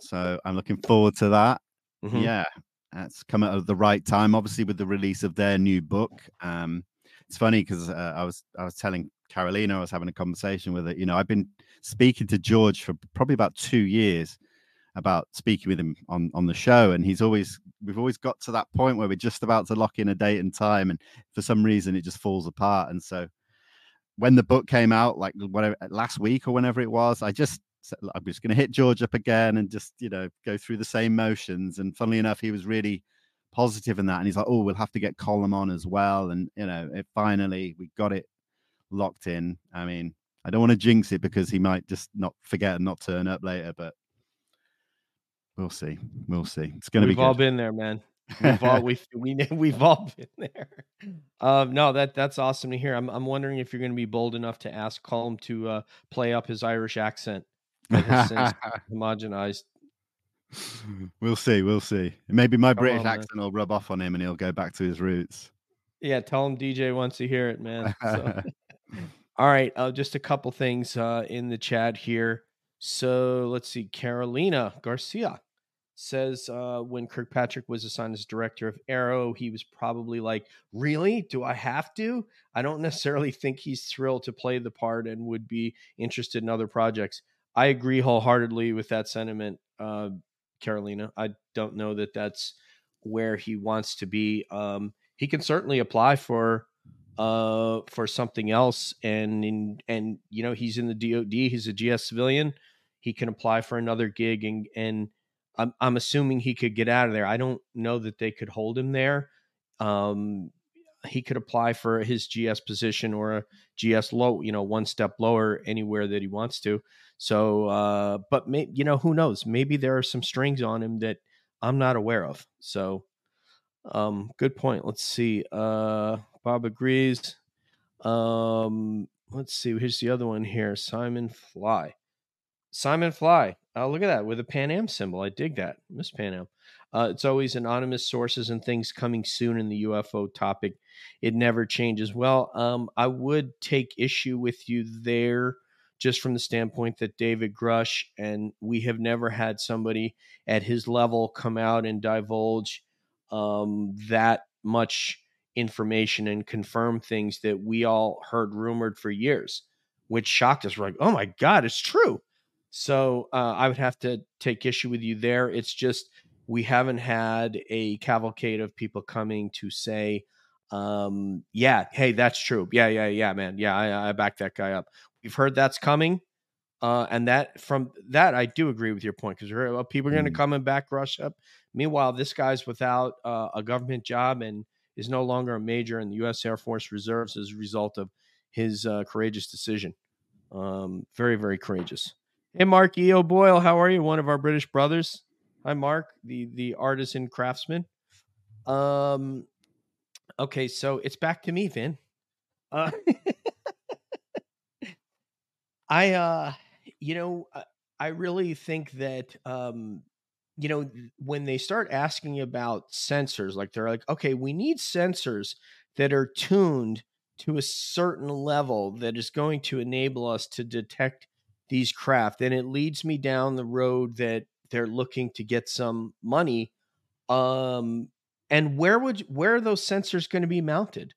So I'm looking forward to that. Mhm. Yeah, that's come at the right time. Obviously, with the release of their new book. Um, it's funny because uh, I was I was telling Carolina, I was having a conversation with her. You know, I've been speaking to George for probably about two years about speaking with him on on the show, and he's always we've always got to that point where we're just about to lock in a date and time, and for some reason it just falls apart. And so when the book came out, like whatever last week or whenever it was, I just said, I'm just going to hit George up again and just you know go through the same motions. And funnily enough, he was really positive in that, and he's like, "Oh, we'll have to get Colm on as well." And you know, it finally we got it locked in. I mean, I don't want to jinx it because he might just not forget and not turn up later, but we'll see. We'll see. It's going to be We've all been there, man. We've all we've we we've all been there. Um, no, that that's awesome to hear. I'm I'm wondering if you're going to be bold enough to ask Colm to uh, play up his Irish accent that has since homogenized. we'll see. We'll see. Maybe my Come British on, man. accent will rub off on him and he'll go back to his roots. Yeah, tell him DJ wants to hear it, man. So. All right, uh, just a couple things uh, in the chat here. So let's see. Carolina Garcia says uh, when Kirkpatrick was assigned as director of AARO, he was probably like, "Really? Do I have to?" I don't necessarily think he's thrilled to play the part and would be interested in other projects. I agree wholeheartedly with that sentiment, uh, Carolina. I don't know that that's where he wants to be. Um, he can certainly apply for uh for something else and in and you know he's in the DoD he's a GS civilian he can apply for another gig and and I'm I'm assuming he could get out of there I don't know that they could hold him there um he could apply for his GS position or a GS low you know one step lower anywhere that he wants to so uh but may, you know who knows maybe there are some strings on him that I'm not aware of so um, good point. Let's see. Uh, Bob agrees. Um, let's see. Here's the other one here. Simon Fly. Simon Fly. Oh, look at that with a Pan Am symbol. I dig that. Miss Pan Am. Uh, it's always anonymous sources and things coming soon in the UFO topic. It never changes. Well, um, I would take issue with you there just from the standpoint that David Grusch and we have never had somebody at his level come out and divulge um, that much information and confirm things that we all heard rumored for years, which shocked us. We're like, oh my God, it's true. So uh, I would have to take issue with you there. It's just we haven't had a cavalcade of people coming to say, um, yeah, hey, that's true. Yeah, yeah, yeah, man. Yeah, I, I back that guy up. We've heard that's coming. Uh, and that from that, I do agree with your point because people are going to Mm. come and back rush up. Meanwhile, this guy's without uh, a government job and is no longer a major in the U.S. Air Force Reserves as a result of his uh, courageous decision. Um, very, very courageous. Hey, Mark E.O. Boyle, how are you? One of our British brothers. Hi, Mark, the the artisan craftsman. Um, okay, so it's back to me, Vin. Uh, I, uh, you know, I- really think that, um, you know, when they start asking about sensors, like they're like, okay, we need sensors that are tuned to a certain level that is going to enable us to detect these craft. And it leads me down the road that they're looking to get some money. Um, and where would where are those sensors going to be mounted?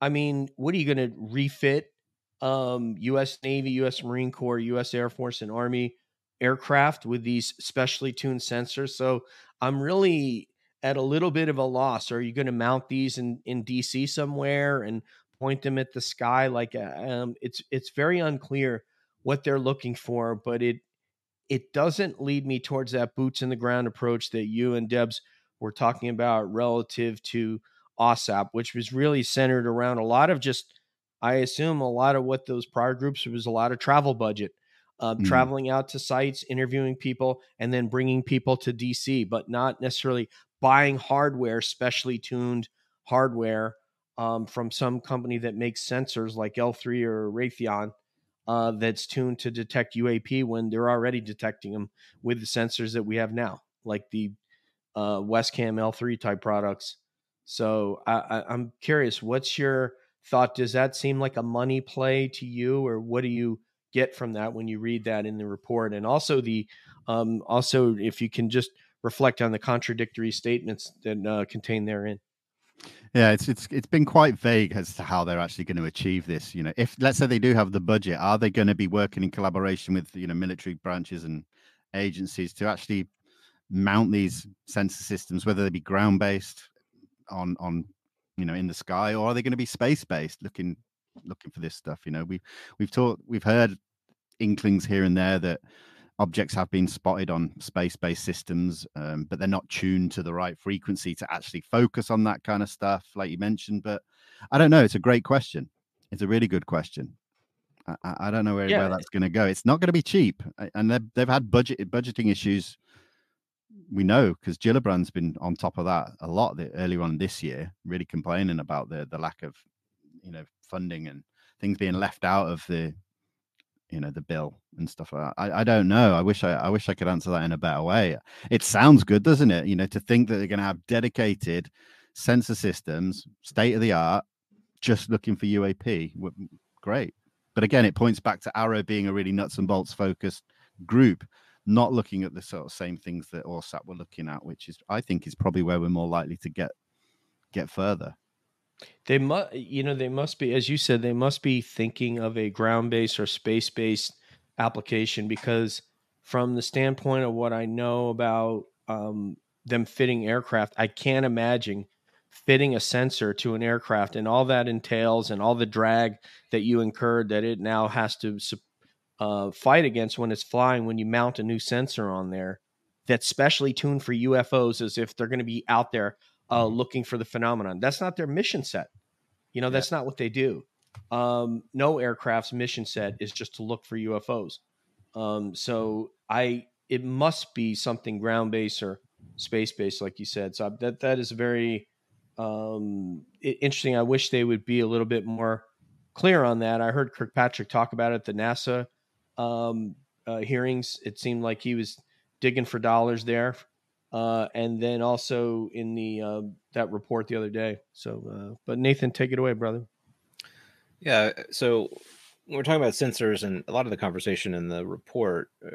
I mean, what are you going to refit um, U.S. Navy, U.S. Marine Corps, U.S. Air Force, and Army aircraft with these specially tuned sensors? So I'm really at a little bit of a loss. Are you going to mount these in in DC somewhere and point them at the sky? Like, uh, um, it's it's very unclear what they're looking for, but it it doesn't lead me towards that boots in the ground approach that you and Debs were talking about relative to AAWSAP, which was really centered around a lot of just, I assume, a lot of what those prior groups was a lot of travel budget, uh, Mm. traveling out to sites, interviewing people, and then bringing people to DC, but not necessarily buying hardware, specially tuned hardware um, from some company that makes sensors like L3 or Raytheon uh, that's tuned to detect UAP when they're already detecting them with the sensors that we have now, like the uh, WESCAM L3 type products. So I, I, I'm curious, what's your thought? Does that seem like a money play to you, or what do you get from that when you read that in the report? And also the um, also if you can just reflect on the contradictory statements that uh, contained therein. Yeah, it's it's it's been quite vague as to how they're actually going to achieve this. You know, if let's say they do have the budget, are they going to be working in collaboration with you know military branches and agencies to actually mount these sensor systems, whether they be ground based on on you know in the sky, or are they going to be space based, looking looking for this stuff? You know, we we've taught we've heard inklings here and there that objects have been spotted on space-based systems um, but they're not tuned to the right frequency to actually focus on that kind of stuff like you mentioned but i don't know it's a great question it's a really good question i, I- don't know where, Yeah. where that's going to go it's not going to be cheap and they've, they've had budget budgeting issues we know because Gillibrand's been on top of that a lot the, earlier on this year really complaining about the the lack of you know funding and things being left out of the you know the bill and stuff like. I, I don't know. I wish I, I wish I could answer that in a better way. It sounds good, doesn't it? You know, to think that they're going to have dedicated sensor systems, state of the art, just looking for UAP. Great, but again, it points back to AARO being a really nuts and bolts focused group, not looking at the sort of same things that AAWSAP were looking at, which is I think is probably where we're more likely to get get further. They must, you know, they must be, as you said, they must be thinking of a ground based or space based application because, from the standpoint of what I know about um, them fitting aircraft, I can't imagine fitting a sensor to an aircraft and all that entails and all the drag that you incurred that it now has to uh, fight against when it's flying when you mount a new sensor on there that's specially tuned for UFOs as if they're going to be out there uh, looking for the phenomenon. That's not their mission set. You know, that's not what they do. Um, no aircraft's mission set is just to look for UFOs. Um, so I, it must be something ground based or space based, like you said. So that that is very um, interesting. I wish they would be a little bit more clear on that. I heard Kirkpatrick talk about it at the NASA um, uh, hearings. It seemed like he was digging for dollars there uh, and then also in the uh, that report the other day. So, uh, but Nathan, take it away, brother. Yeah. So we're talking about sensors and a lot of the conversation in the report, uh,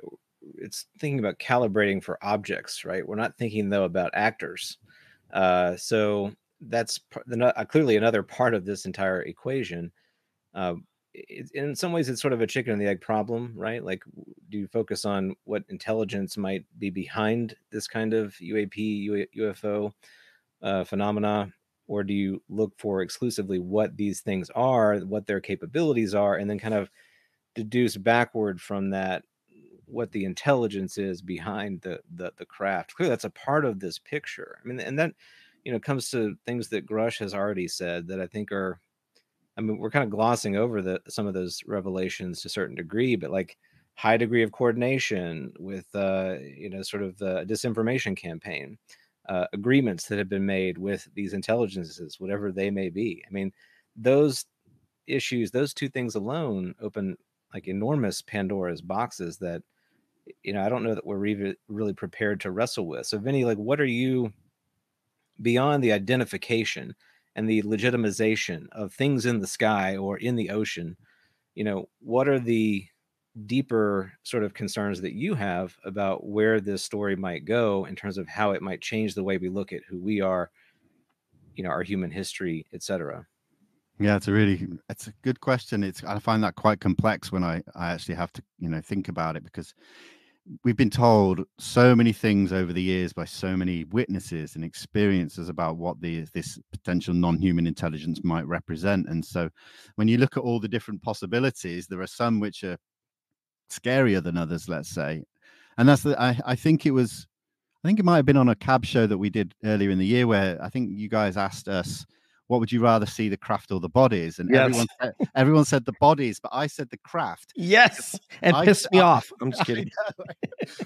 it's thinking about calibrating for objects, right? We're not thinking though about actors. Uh, so that's uh, clearly another part of this entire equation. Uh, it, in some ways, it's sort of a chicken and the egg problem, right? Like, do you focus on what intelligence might be behind this kind of UAP, UFO uh, phenomena, or do you look for exclusively what these things are, what their capabilities are, and then kind of deduce backward from that what the intelligence is behind the the, the craft? Clearly, that's a part of this picture. I mean, and that you know comes to things that Grusch has already said that I think are. I mean, we're kind of glossing over the some of those revelations to a certain degree, but like high degree of coordination with uh, you know sort of the disinformation campaign uh, agreements that have been made with these intelligences, whatever they may be. I mean, those issues, those two things alone open like enormous Pandora's boxes that, you know, I don't know that we're really, really prepared to wrestle with. So, Vinny, like, what are you beyond the identification and the legitimization of things in the sky or in the ocean? You know, what are the deeper sort of concerns that you have about where this story might go in terms of how it might change the way we look at who we are you know our human history etc Yeah, it's a really it's a good question. It's I find that quite complex when I I actually have to you know think about it because we've been told so many things over the years by so many witnesses and experiences about what the this potential non-human intelligence might represent. And so when you look at all the different possibilities, there are some which are scarier than others, let's say. And that's the I, I think it was I think it might have been on a cab show that we did earlier in the year where I think you guys asked us, what would you rather see, the craft or the bodies? And Yes. everyone, said, everyone said the bodies, but I said the craft Yes, and I- pissed me I- off. I'm just kidding.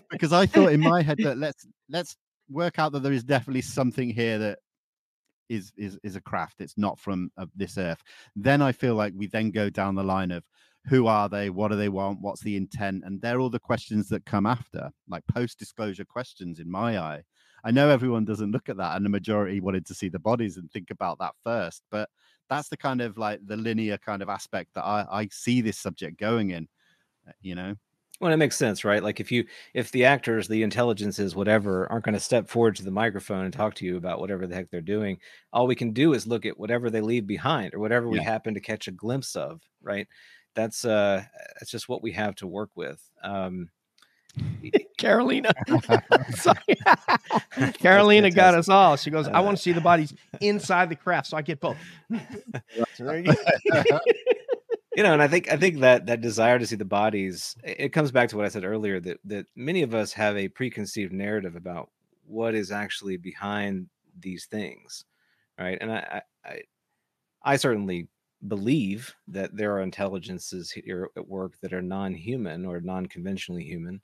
because I thought in my head that let's let's work out that there is definitely something here that is is is a craft. It's not from uh, this earth. Then I feel like we then go down the line of who are they? What do they want? What's the intent? And they're all the questions that come after, like post disclosure questions in my eye. I know everyone doesn't look at that, and the majority wanted to see the bodies and think about that first. But that's the kind of like the linear kind of aspect that I, I see this subject going in. uh, You know, Well, it makes sense, right? Like if you if the actors, the intelligences, whatever, aren't going to step forward to the microphone and talk to you about whatever the heck they're doing, all we can do is look at whatever they leave behind or whatever we happen to catch a glimpse of, right? That's uh that's just what we have to work with. Um Carolina. Carolina got us all. She goes, I want to see the bodies inside the craft, so I get both. You know and i think i think that that desire to see the bodies it it comes back to what i said earlier that that many of us have a preconceived narrative about what is actually behind these things right and i i i, I certainly believe that there are intelligences here at work that are non-human or non-conventionally human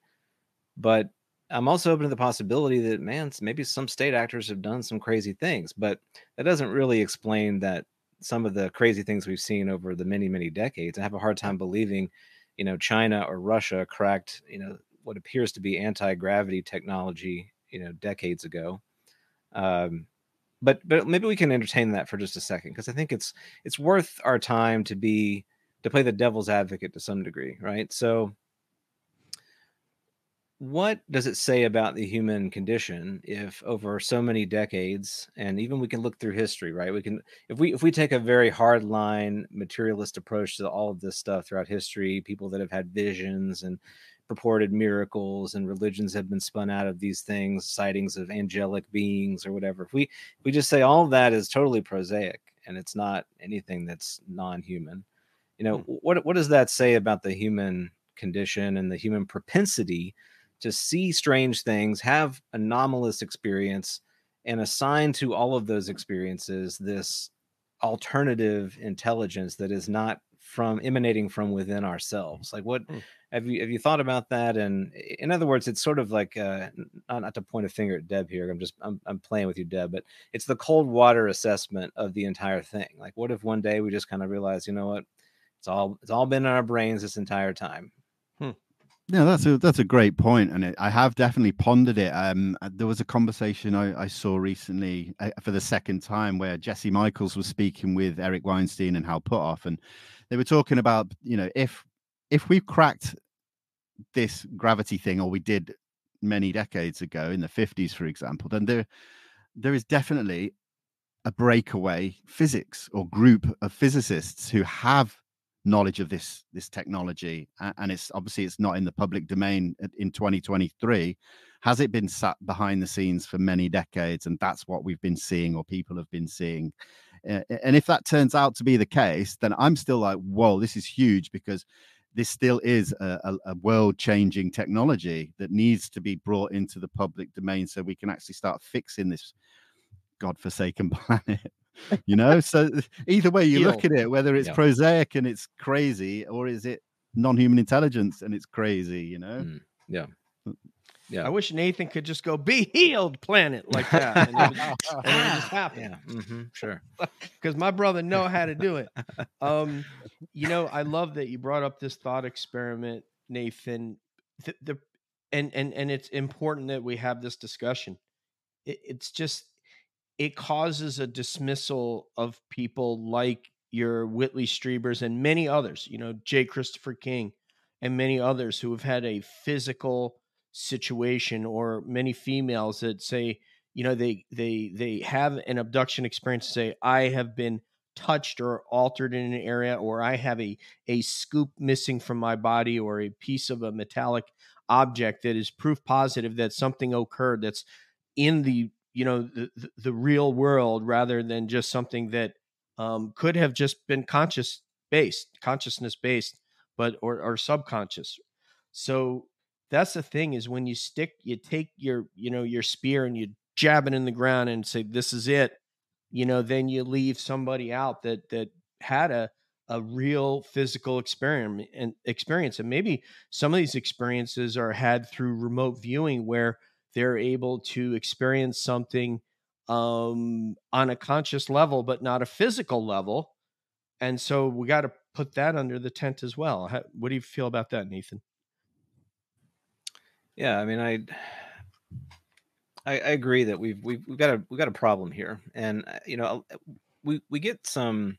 but i'm also open to the possibility that man maybe some state actors have done some crazy things but that doesn't really explain that some of the crazy things we've seen over the many many decades. I have a hard time believing you know china or russia cracked you know what appears to be anti-gravity technology you know decades ago. Um but but maybe we can entertain that for just a second because i think it's it's worth our time to be to play the devil's advocate to some degree right? So what does it say about the human condition if over so many decades and even we can look through history right? We can if we if we take a very hard line materialist approach to all of this stuff throughout history people that have had visions and purported miracles and religions have been spun out of these things sightings of angelic beings or whatever if we if we just say all of that is totally prosaic and it's not anything that's non-human you know hmm. what what does that say about the human condition and the human propensity to see strange things, have anomalous experience, and assign to all of those experiences this alternative intelligence that is not from emanating from within ourselves. Like, what Hmm. have you have you thought about that? And in other words, it's sort of like uh, not, not to point a finger at Deb here. I'm just I'm, I'm playing with you, Deb, but it's the cold water assessment of the entire thing. Like, what if one day we just kind of realize, you know what? It's all it's all been in our brains this entire time. Yeah, that's a that's a great point, and it, I have definitely pondered it. Um, uh, there was a conversation I, I saw recently uh, for the second time where Jesse Michaels was speaking with Eric Weinstein and Hal Puthoff, and they were talking about you know if if we've cracked this gravity thing, or we did many decades ago in the fifties, for example, then there there is definitely a breakaway physics or group of physicists who have knowledge of this this technology and it's obviously it's not in the public domain in 2023 has it been sat behind the scenes for many decades and that's what we've been seeing or people have been seeing? And if that turns out to be the case then i'm still like whoa this is huge because this still is a, a world changing technology that needs to be brought into the public domain so we can actually start fixing this godforsaken planet you know so either way you look at it whether it's Yeah. prosaic and it's crazy or is it non-human intelligence and it's crazy you know Mm, yeah. Yeah. I wish Nathan could just go be healed planet like that. And it would, and it would just happen. Yeah. hmm sure. because my brother know how to do it. Um, you know, I love that you brought up this thought experiment, Nathan. The, the and and and it's important that we have this discussion. It, it's just it causes a dismissal of people like your Whitley Strieber's and many others. You know, J. Christopher King and many others who have had a physical situation, or many females that say, you know they they they have an abduction experience say i have been touched or altered in an area or i have a a scoop missing from my body or a piece of a metallic object that is proof positive that something occurred that's in the you know the, the, real world rather than just something that um, could have just been conscious based consciousness based but or, or subconscious. So that's the thing is when you stick, you take your, you know, your spear and you jab it in the ground and say, "This is it," you know, then you leave somebody out that that had a a real physical experience and experience, and maybe some of these experiences are had through remote viewing where they're able to experience something um, on a conscious level, but not a physical level. And so we got to put that under the tent as well. How, what do you feel about that, Nathan? Yeah, I mean, I, I, I agree that we've we've we've got a we've got a problem here, and uh, you know, we we get some.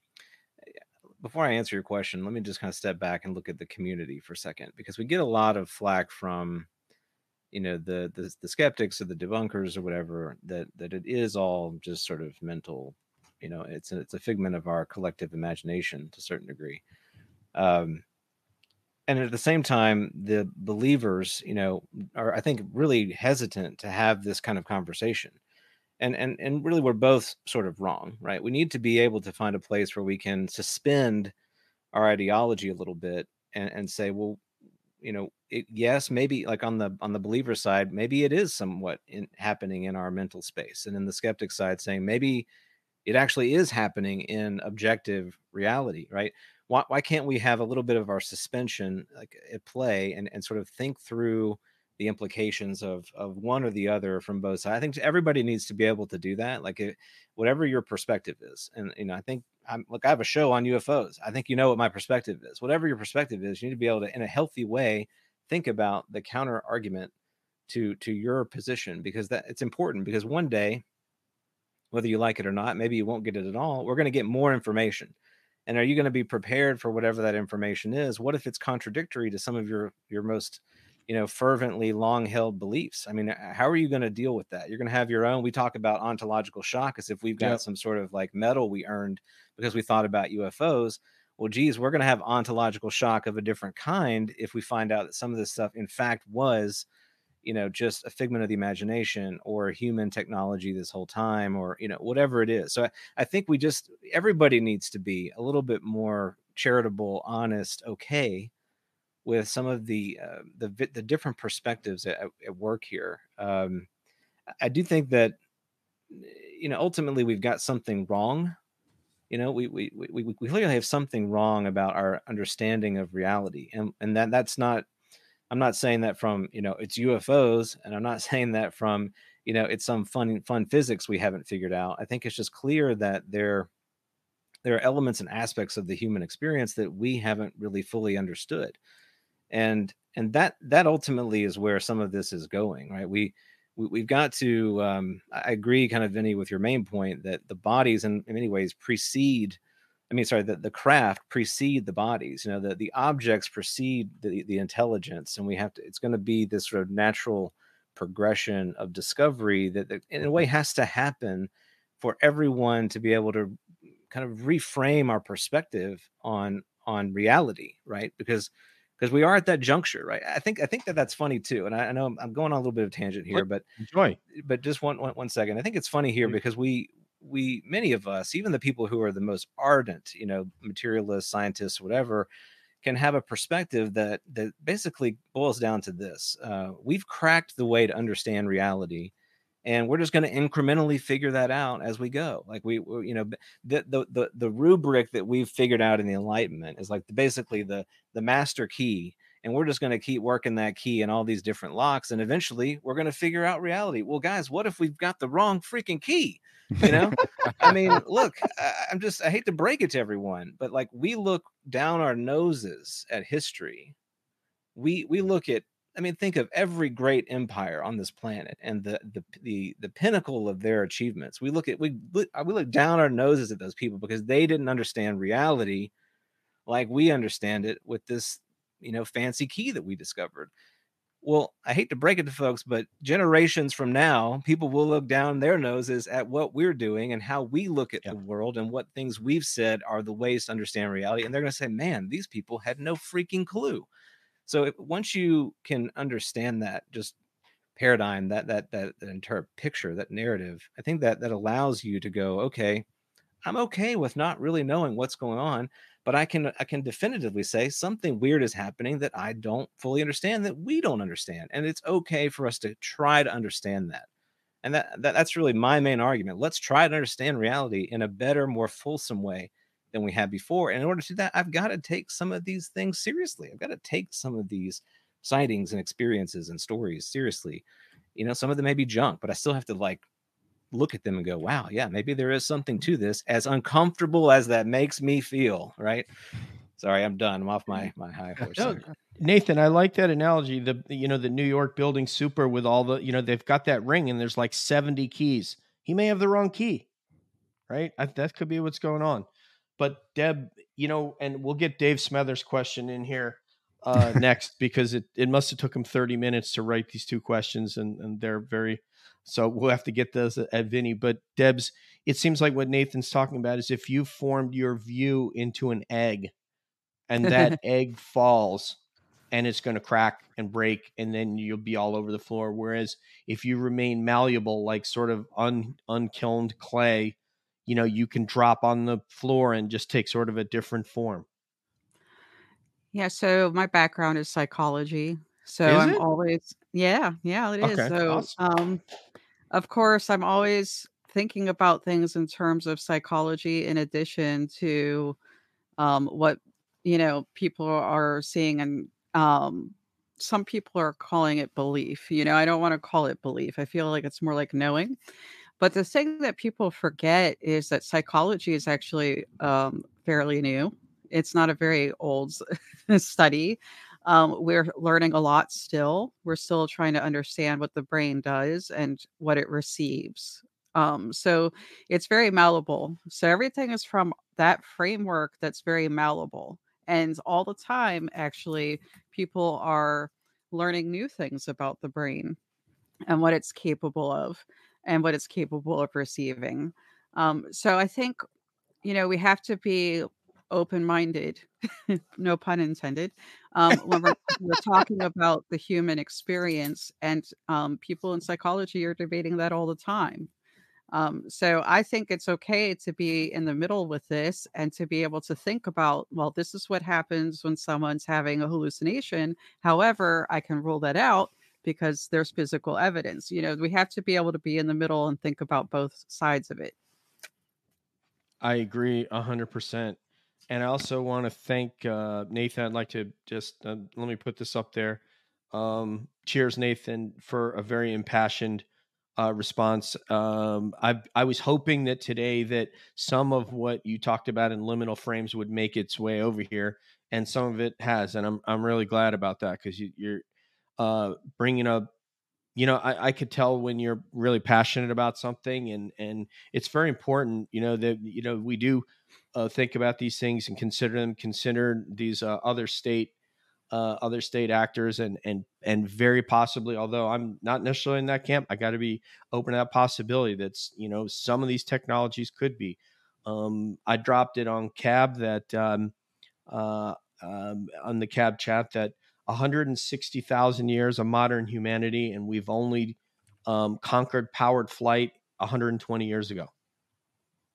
Before I answer your question, let me just kind of step back and look at the community for a second, because we get a lot of flack from, you know, the the, the skeptics or the debunkers or whatever that that it is all just sort of mental, you know, it's a, it's a figment of our collective imagination to a certain degree. Um, and at the same time the believers you know are i think really hesitant to have this kind of conversation and and and really we're both sort of wrong right we need to be able to find a place where we can suspend our ideology a little bit and and say well you know it, yes maybe like on the on the believer side maybe it is somewhat in, happening in our mental space and in the skeptic side saying maybe it actually is happening in objective reality right? Why, why can't we have a little bit of our suspension like at play and, and sort of think through the implications of of one or the other from both sides. I think everybody needs to be able to do that. Like it, whatever your perspective is, and you know, I think I'm look. I have a show on UFOs. I think you know what my perspective is. Whatever your perspective is, you need to be able to, in a healthy way, think about the counter argument to to your position because that it's important. Because one day, whether you like it or not, maybe you won't get it at all. We're going to get more information and are you going to be prepared for whatever that information is what if it's contradictory to some of your your most you know fervently long held beliefs. I mean how are you going to deal with that? You're going to have your own we talk about ontological shock as if we've got yep. some sort of like medal we earned because we thought about ufos well geez we're going to have ontological shock of a different kind if we find out that some of this stuff in fact was you know just a figment of the imagination or human technology this whole time or you know whatever it is. So I, I think we just everybody needs to be a little bit more charitable honest okay with some of the uh, the the different perspectives at, at work here um, i do think that you know ultimately we've got something wrong you know we we we, we clearly have something wrong about our understanding of reality and and that that's not I'm not saying that from, you know, it's UFOs and I'm not saying that from, you know, it's some fun fun physics we haven't figured out. I think it's just clear that there there are elements and aspects of the human experience that we haven't really fully understood. And and that that ultimately is where some of this is going, right? We, we we've got to um, I agree kind of Vinny with your main point that the bodies in, in many ways precede I mean, sorry, the, the craft precede the bodies. You know, the, the objects precede the, the intelligence, and we have to. It's going to be this sort of natural progression of discovery that, that, in a way, has to happen for everyone to be able to kind of reframe our perspective on on reality, right? Because because we are at that juncture, right? I think I think that that's funny too. And I, I know I'm, I'm, going on a little bit of tangent here, but enjoy. But just one, one one second. I think it's funny here because we we many of us even the people who are the most ardent you know materialists scientists whatever can have a perspective that that basically boils down to this uh, we've cracked the way to understand reality and we're just going to incrementally figure that out as we go like we, we you know the, the the the rubric that we've figured out in the enlightenment is like basically the the master key and we're just going to keep working that key in all these different locks and eventually we're going to figure out reality. Well guys what if we've got the wrong freaking key? You know? I mean look I, i'm just i hate to break it to everyone but like we look down our noses at history. We we look at i mean think of every great empire on this planet and the the the, the pinnacle of their achievements we look at we we look down our noses at those people because they didn't understand reality like we understand it with this you know fancy key that we discovered well, I hate to break it to folks, but generations from now, people will look down their noses at what we're doing and how we look at yeah. the world and what things we've said are the ways to understand reality. And they're going to say, man, these people had no freaking clue. So once you can understand that just paradigm, that, that, that, that entire picture, that narrative, I think that that allows you to go, okay, I'm okay with not really knowing what's going on, but I can I can definitively say something weird is happening that I don't fully understand that we don't understand. And it's okay for us to try to understand that. And that, that that's really my main argument. Let's try to understand reality in a better, more fulsome way than we had before. And in order to do that, I've got to take some of these things seriously. I've got to take some of these sightings and experiences and stories seriously. You know, some of them may be junk, but I still have to like look at them and go, wow, yeah, maybe there is something to this, as uncomfortable as that makes me feel, right? Sorry, I'm done. I'm off my my high horse. No, uh, Nathan, I like that analogy. The you know the New York building super with all the you know they've got that ring and there's like 70 keys. He may have the wrong key, right? I, that could be what's going on. But Deb, you know, and we'll get Dave Smethers' question in here uh, next because it, it must have took him 30 minutes to write these two questions and, and they're very so we'll have to get those at Vinny. But Deb's, it seems like what Nathan's talking about is if you formed your view into an egg and that egg falls and it's going to crack and break and then you'll be all over the floor. Whereas if you remain malleable, like sort of un, unkilned clay, you know, you can drop on the floor and just take sort of a different form. Yeah, so my background is psychology. So Is I'm it? always yeah, yeah, it is. Okay, So awesome. um of course I'm always thinking about things in terms of psychology in addition to um what you know people are seeing and um some people are calling it belief. You know, I don't want to call it belief. I feel like it's more like knowing. But the thing that people forget is that psychology is actually um, fairly new. It's not a very old study. Um, we're learning a lot still. We're still trying to understand what the brain does and what it receives. Um, so it's very malleable. So everything is from that framework that's very malleable. And all the time, actually, people are learning new things about the brain and what it's capable of and what it's capable of receiving. Um, so I think, you know, we have to be open minded, no pun intended, um, when we're, we're talking about the human experience. And um, people in psychology are debating that all the time. Um, so I think it's okay to be in the middle with this and to be able to think about, well, this is what happens when someone's having a hallucination. However, I can rule that out because there's physical evidence. You know, we have to be able to be in the middle and think about both sides of it. I agree a hundred percent. And I also want to thank uh, Nathan. I'd like to just uh, let me put this up there. Um, cheers, Nathan, for a very impassioned uh, response. Um, I I was hoping that today that some of what you talked about in liminal frames would make its way over here, and some of it has, and I'm I'm really glad about that because you, you're uh, bringing up you know I, I could tell when you're really passionate about something and and it's very important you know that you know we do uh, think about these things and consider them consider these uh, other state uh, other state actors and and and very possibly although i'm not necessarily in that camp i got to be open to that possibility that's you know some of these technologies could be. Um, i dropped it on cab that um, uh, um, on the cab chat that 160,000 years of modern humanity, and we've only um, conquered powered flight 120 years ago.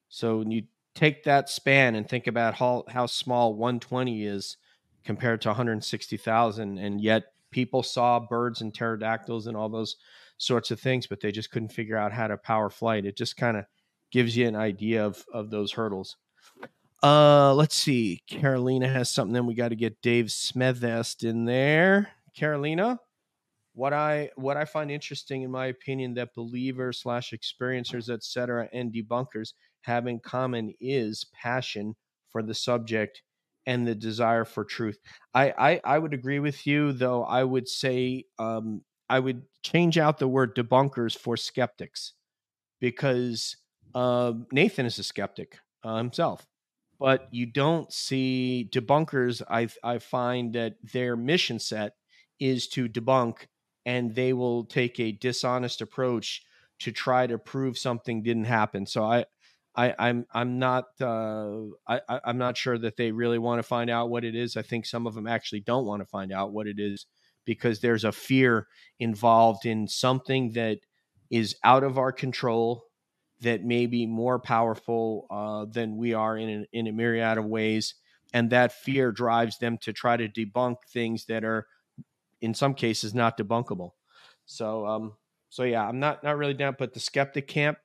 So when you take that span and think about how, how small 120 is compared to 160,000, and yet people saw birds and pterodactyls and all those sorts of things, but they just couldn't figure out how to power flight. It just kind of gives you an idea of, of those hurdles. Uh, let's see. Carolina has something. Then we got to get Dave Smethers in there. Carolina, what I what I find interesting, in my opinion, that believers slash experiencers, etc., and debunkers have in common is passion for the subject and the desire for truth. I I, I would agree with you, though. I would say um, I would change out the word debunkers for skeptics because uh, Nathan is a skeptic uh, himself but you don't see debunkers. I I find that their mission set is to debunk, and they will take a dishonest approach to try to prove something didn't happen. So I. I, I'm I'm not uh, I, I'm not sure that they really want to find out what it is. I think some of them actually don't want to find out what it is because there's a fear involved in something that is out of our control that may be more powerful uh, than we are in a, in a myriad of ways, and that fear drives them to try to debunk things that are, in some cases, not debunkable. So, um, so yeah, I'm not not really down, but the skeptic camp,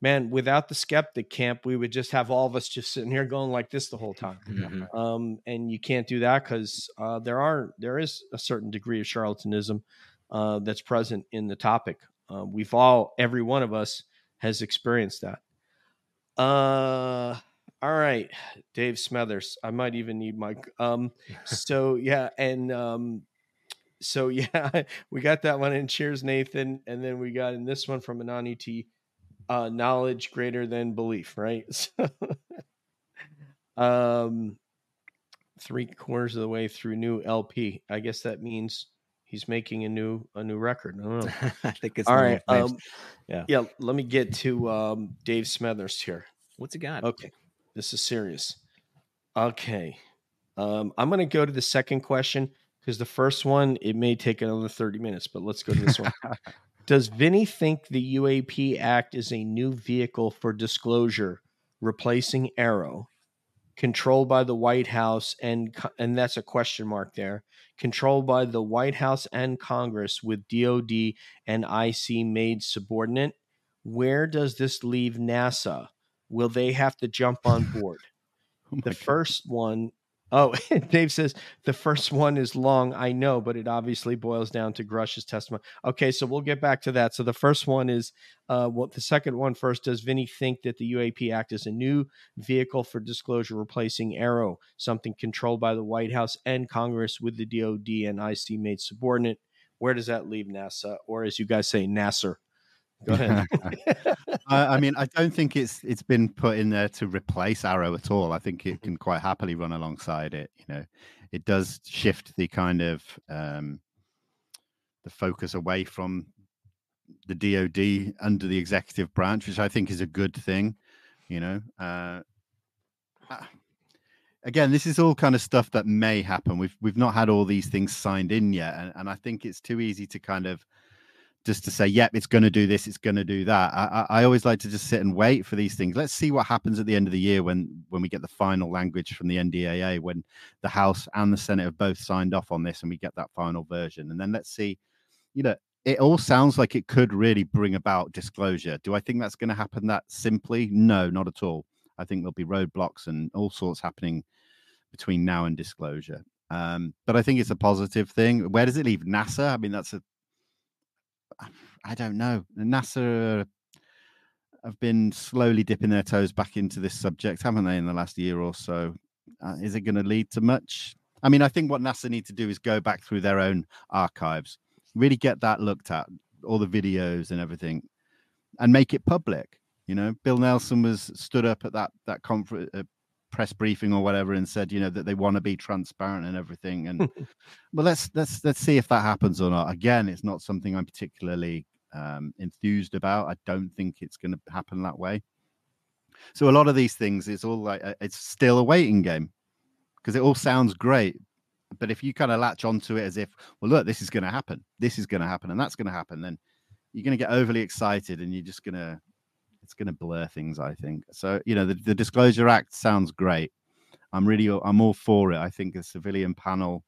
man, without the skeptic camp, we would just have all of us just sitting here going like this the whole time. Mhm. Um, and you can't do that because uh, there are there is a certain degree of charlatanism uh, that's present in the topic. Uh, we've all, every one of us, has experienced that. Uh, all right, Dave Smethers. I might even need my. Um, so yeah, and um, so yeah, we got that one in. Cheers, Nathan, and then we got in this one from Anani T. Uh, knowledge greater than belief, right? So, um, three quarters of the way through new LP. I guess that means he's making a new a new record. I don't know. I think it's All right. Um, Yeah. yeah. Let me get to um, Dave Smethers here. What's he got? Okay, this is serious. Okay, um, I'm going to go to the second question because the first one it may take another 30 minutes, but let's go to this one. Does Vinnie think the UAP Act is a new vehicle for disclosure, replacing AARO, controlled by the White House and and that's a question mark there, controlled by the White House and Congress with DoD and IC made subordinate? Where does this leave NASA? Will they have to jump on board? Oh the God. first one oh dave says the first one is long i know but it obviously boils down to Grusch's testimony. Okay so we'll get back to that. So the first one is uh what the second one first does Vinnie think that the uap act is a new vehicle for disclosure replacing AARO something controlled by the white house and congress with the dod and ic made subordinate? Where does that leave nasa? Or as you guys say nasser go ahead I, I mean, I don't think it's it's been put in there to replace AARO at all. I think it can quite happily run alongside it. You know, it does shift the kind of um, the focus away from the DoD under the executive branch, which I think is a good thing. You know, uh, ah, again, this is all kind of stuff that may happen. We've we've not had all these things signed in yet, and, and I think it's too easy to kind of just to say, yep, it's going to do this, it's going to do that. I, I, always like to just sit and wait for these things. Let's see what happens at the end of the year when when we get the final language from the NDAA, when the House and the Senate have both signed off on this, and we get that final version, and then let's see. You know, it all sounds like it could really bring about disclosure. Do I think that's going to happen that simply? No, not at all. I think there'll be roadblocks and all sorts happening between now and disclosure. Um, but I think it's a positive thing. Where does it leave NASA? I mean, that's a I don't know. NASA have been slowly dipping their toes back into this subject, haven't they, in the last year or so? Uh, is it going to lead to much? I mean, I think what NASA need to do is go back through their own archives, really get that looked at, all the videos and everything, and make it public. You know, Bill Nelson was stood up at that that conference, uh, press briefing or whatever, and said, you know, that they want to be transparent and everything. And well, let's let's let's see if that happens or not. Again, it's not something I'm particularly um, enthused about. I don't think it's going to happen that way. So a lot of these things, it's all like uh, it's still a waiting game because it all sounds great. But if you kind of latch onto it as if, well, look, this is going to happen, this is going to happen, and that's going to happen, then you're going to get overly excited, and you're just going to, it's going to blur things. I think so. You know, the, the Disclosure Act sounds great. I'm really, I'm all for it. I think a civilian panel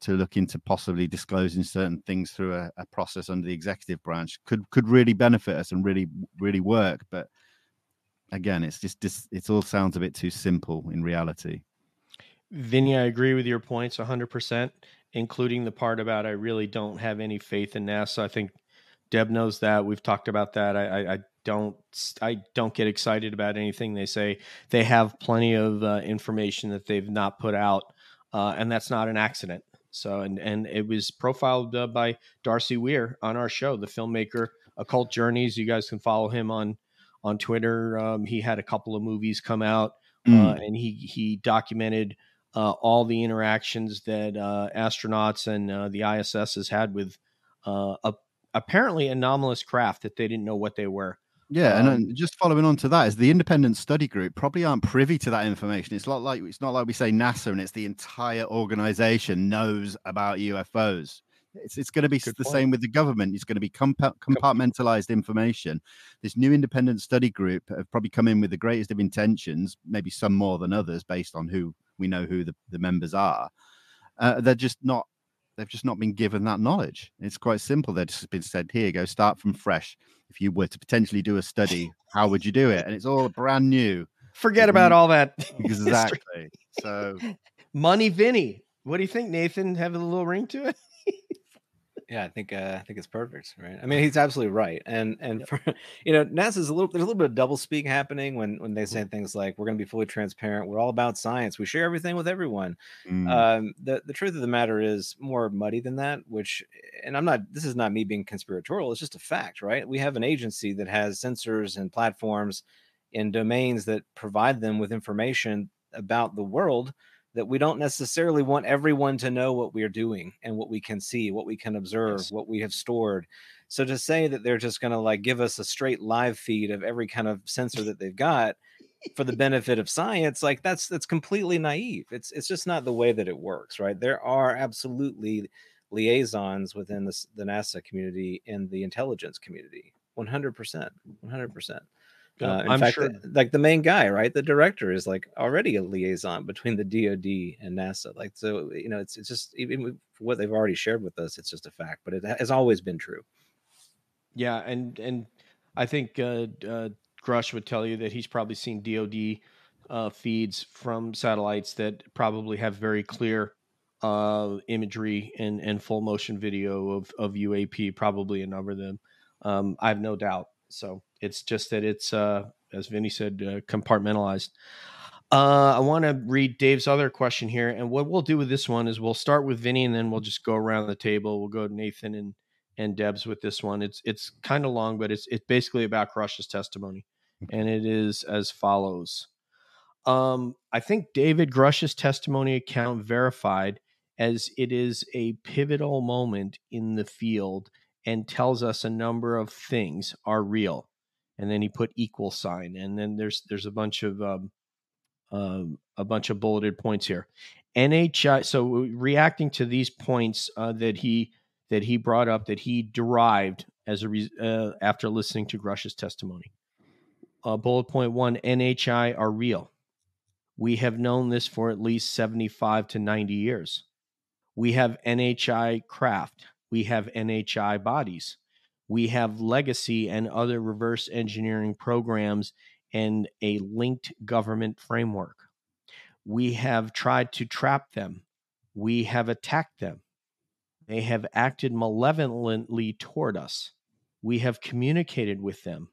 to look into possibly disclosing certain things through a, a process under the executive branch could could really benefit us and really really work. But again, it's just, just it all sounds a bit too simple in reality. Vinnie, I agree with your points 100%, including the part about I really don't have any faith in NASA. I think Deb knows that. We've talked about that. I, I, I don't I don't get excited about anything they say. They have plenty of uh, information that they've not put out, uh, and that's not an accident. So, and and it was profiled uh, by Darcy Weir on our show, the filmmaker, Occult Journeys. You guys can follow him on on Twitter. Um, he had a couple of movies come out, uh, Mm. and he he documented uh, all the interactions that uh, astronauts and uh, the ISS has had with uh, a apparently anomalous craft that they didn't know what they were. Yeah, and Um, then just following on to that is the independent study group probably aren't privy to that information. It's not like it's not like we say NASA and it's the entire organization knows about UFOs. It's, it's going to be Good the point. same with the government. It's going to be compa- compartmentalized information. This new independent study group have probably come in with the greatest of intentions, maybe some more than others based on who we know who the, the members are. Uh, they're just not. They've just not been given that knowledge. It's quite simple. They've just been said, "Here go, start from fresh. If you were to potentially do a study, how would you do it?" And it's all brand new. Forget about all that. Exactly. So Money Vinnie. What do you think, Nathan? Have a little ring to it? Yeah, I think uh, I think it's perfect, right? I mean, he's absolutely right, and and for you know, NASA's a little there's a little bit of double speak happening when when they say things like we're going to be fully transparent, we're all about science, we share everything with everyone. mm, Um, the the truth of the matter is more muddy than that. Which, and I'm not. This is not me being conspiratorial. It's just a fact, right? We have an agency that has sensors and platforms in domains that provide them with information about the world that we don't necessarily want everyone to know what we're doing and what we can see, what we can observe, Yes. what we have stored. So to say that they're just going to like give us a straight live feed of every kind of sensor that they've got for the benefit of science, like that's that's completely naive. It's it's just not the way that it works, right? There are absolutely liaisons within the, the NASA community and the intelligence community. 100%. 100%. Yeah, Uh, in I'm fact, sure. like the main guy, right? The director is like already a liaison between the DoD and NASA. Like, so you know, it's it's just even what they've already shared with us, it's just a fact. But it has always been true. Yeah, and and I think uh, uh, Grusch would tell you that he's probably seen DoD uh, feeds from satellites that probably have very clear uh, imagery and and full motion video of of UAP. Probably a number of them. Um, I have no doubt. So it's just that it's uh, as Vinnie said, uh, compartmentalized. Uh, I want to read Dave's other question here, and what we'll do with this one is we'll start with Vinnie, and then we'll just go around the table. We'll go to Nathan and and Debs with this one. It's it's kind of long, but it's it's basically about Grusch's testimony, and it is as follows. Um, I think David Grusch's testimony account verified as it is a pivotal moment in the field and tells us a number of things are real. And then he put equal sign, and then there's there's a bunch of um, um, a bunch of bulleted points here. NHI. So reacting to these points uh, that he that he brought up that he derived as a re- uh, after listening to Grusch's testimony. Uh, bullet point one: NHI are real. We have known this for at least seventy-five to ninety years. We have NHI craft. We have NHI bodies. We have legacy and other reverse engineering programs and a linked government framework. We have tried to trap them. We have attacked them. They have acted malevolently toward us. We have communicated with them.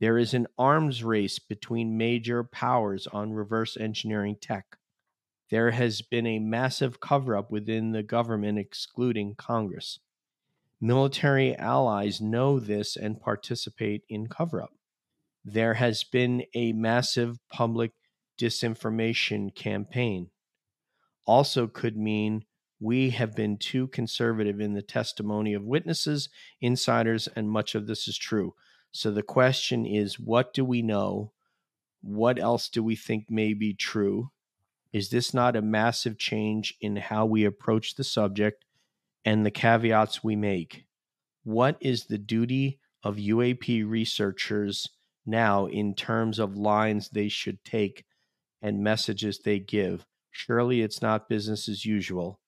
There is an arms race between major powers on reverse engineering tech. There has been a massive cover up within the government, excluding Congress. Military allies know this and participate in cover up there has been a massive public disinformation campaign. Also, could mean we have been too conservative in the testimony of witnesses, insiders, and much of this is true. So the question is what do we know? What else do we think may be true? Is this not a massive change in how we approach the subject and the caveats we make? What is the duty of UAP researchers now in terms of lines they should take and messages they give? Surely it's not business as usual.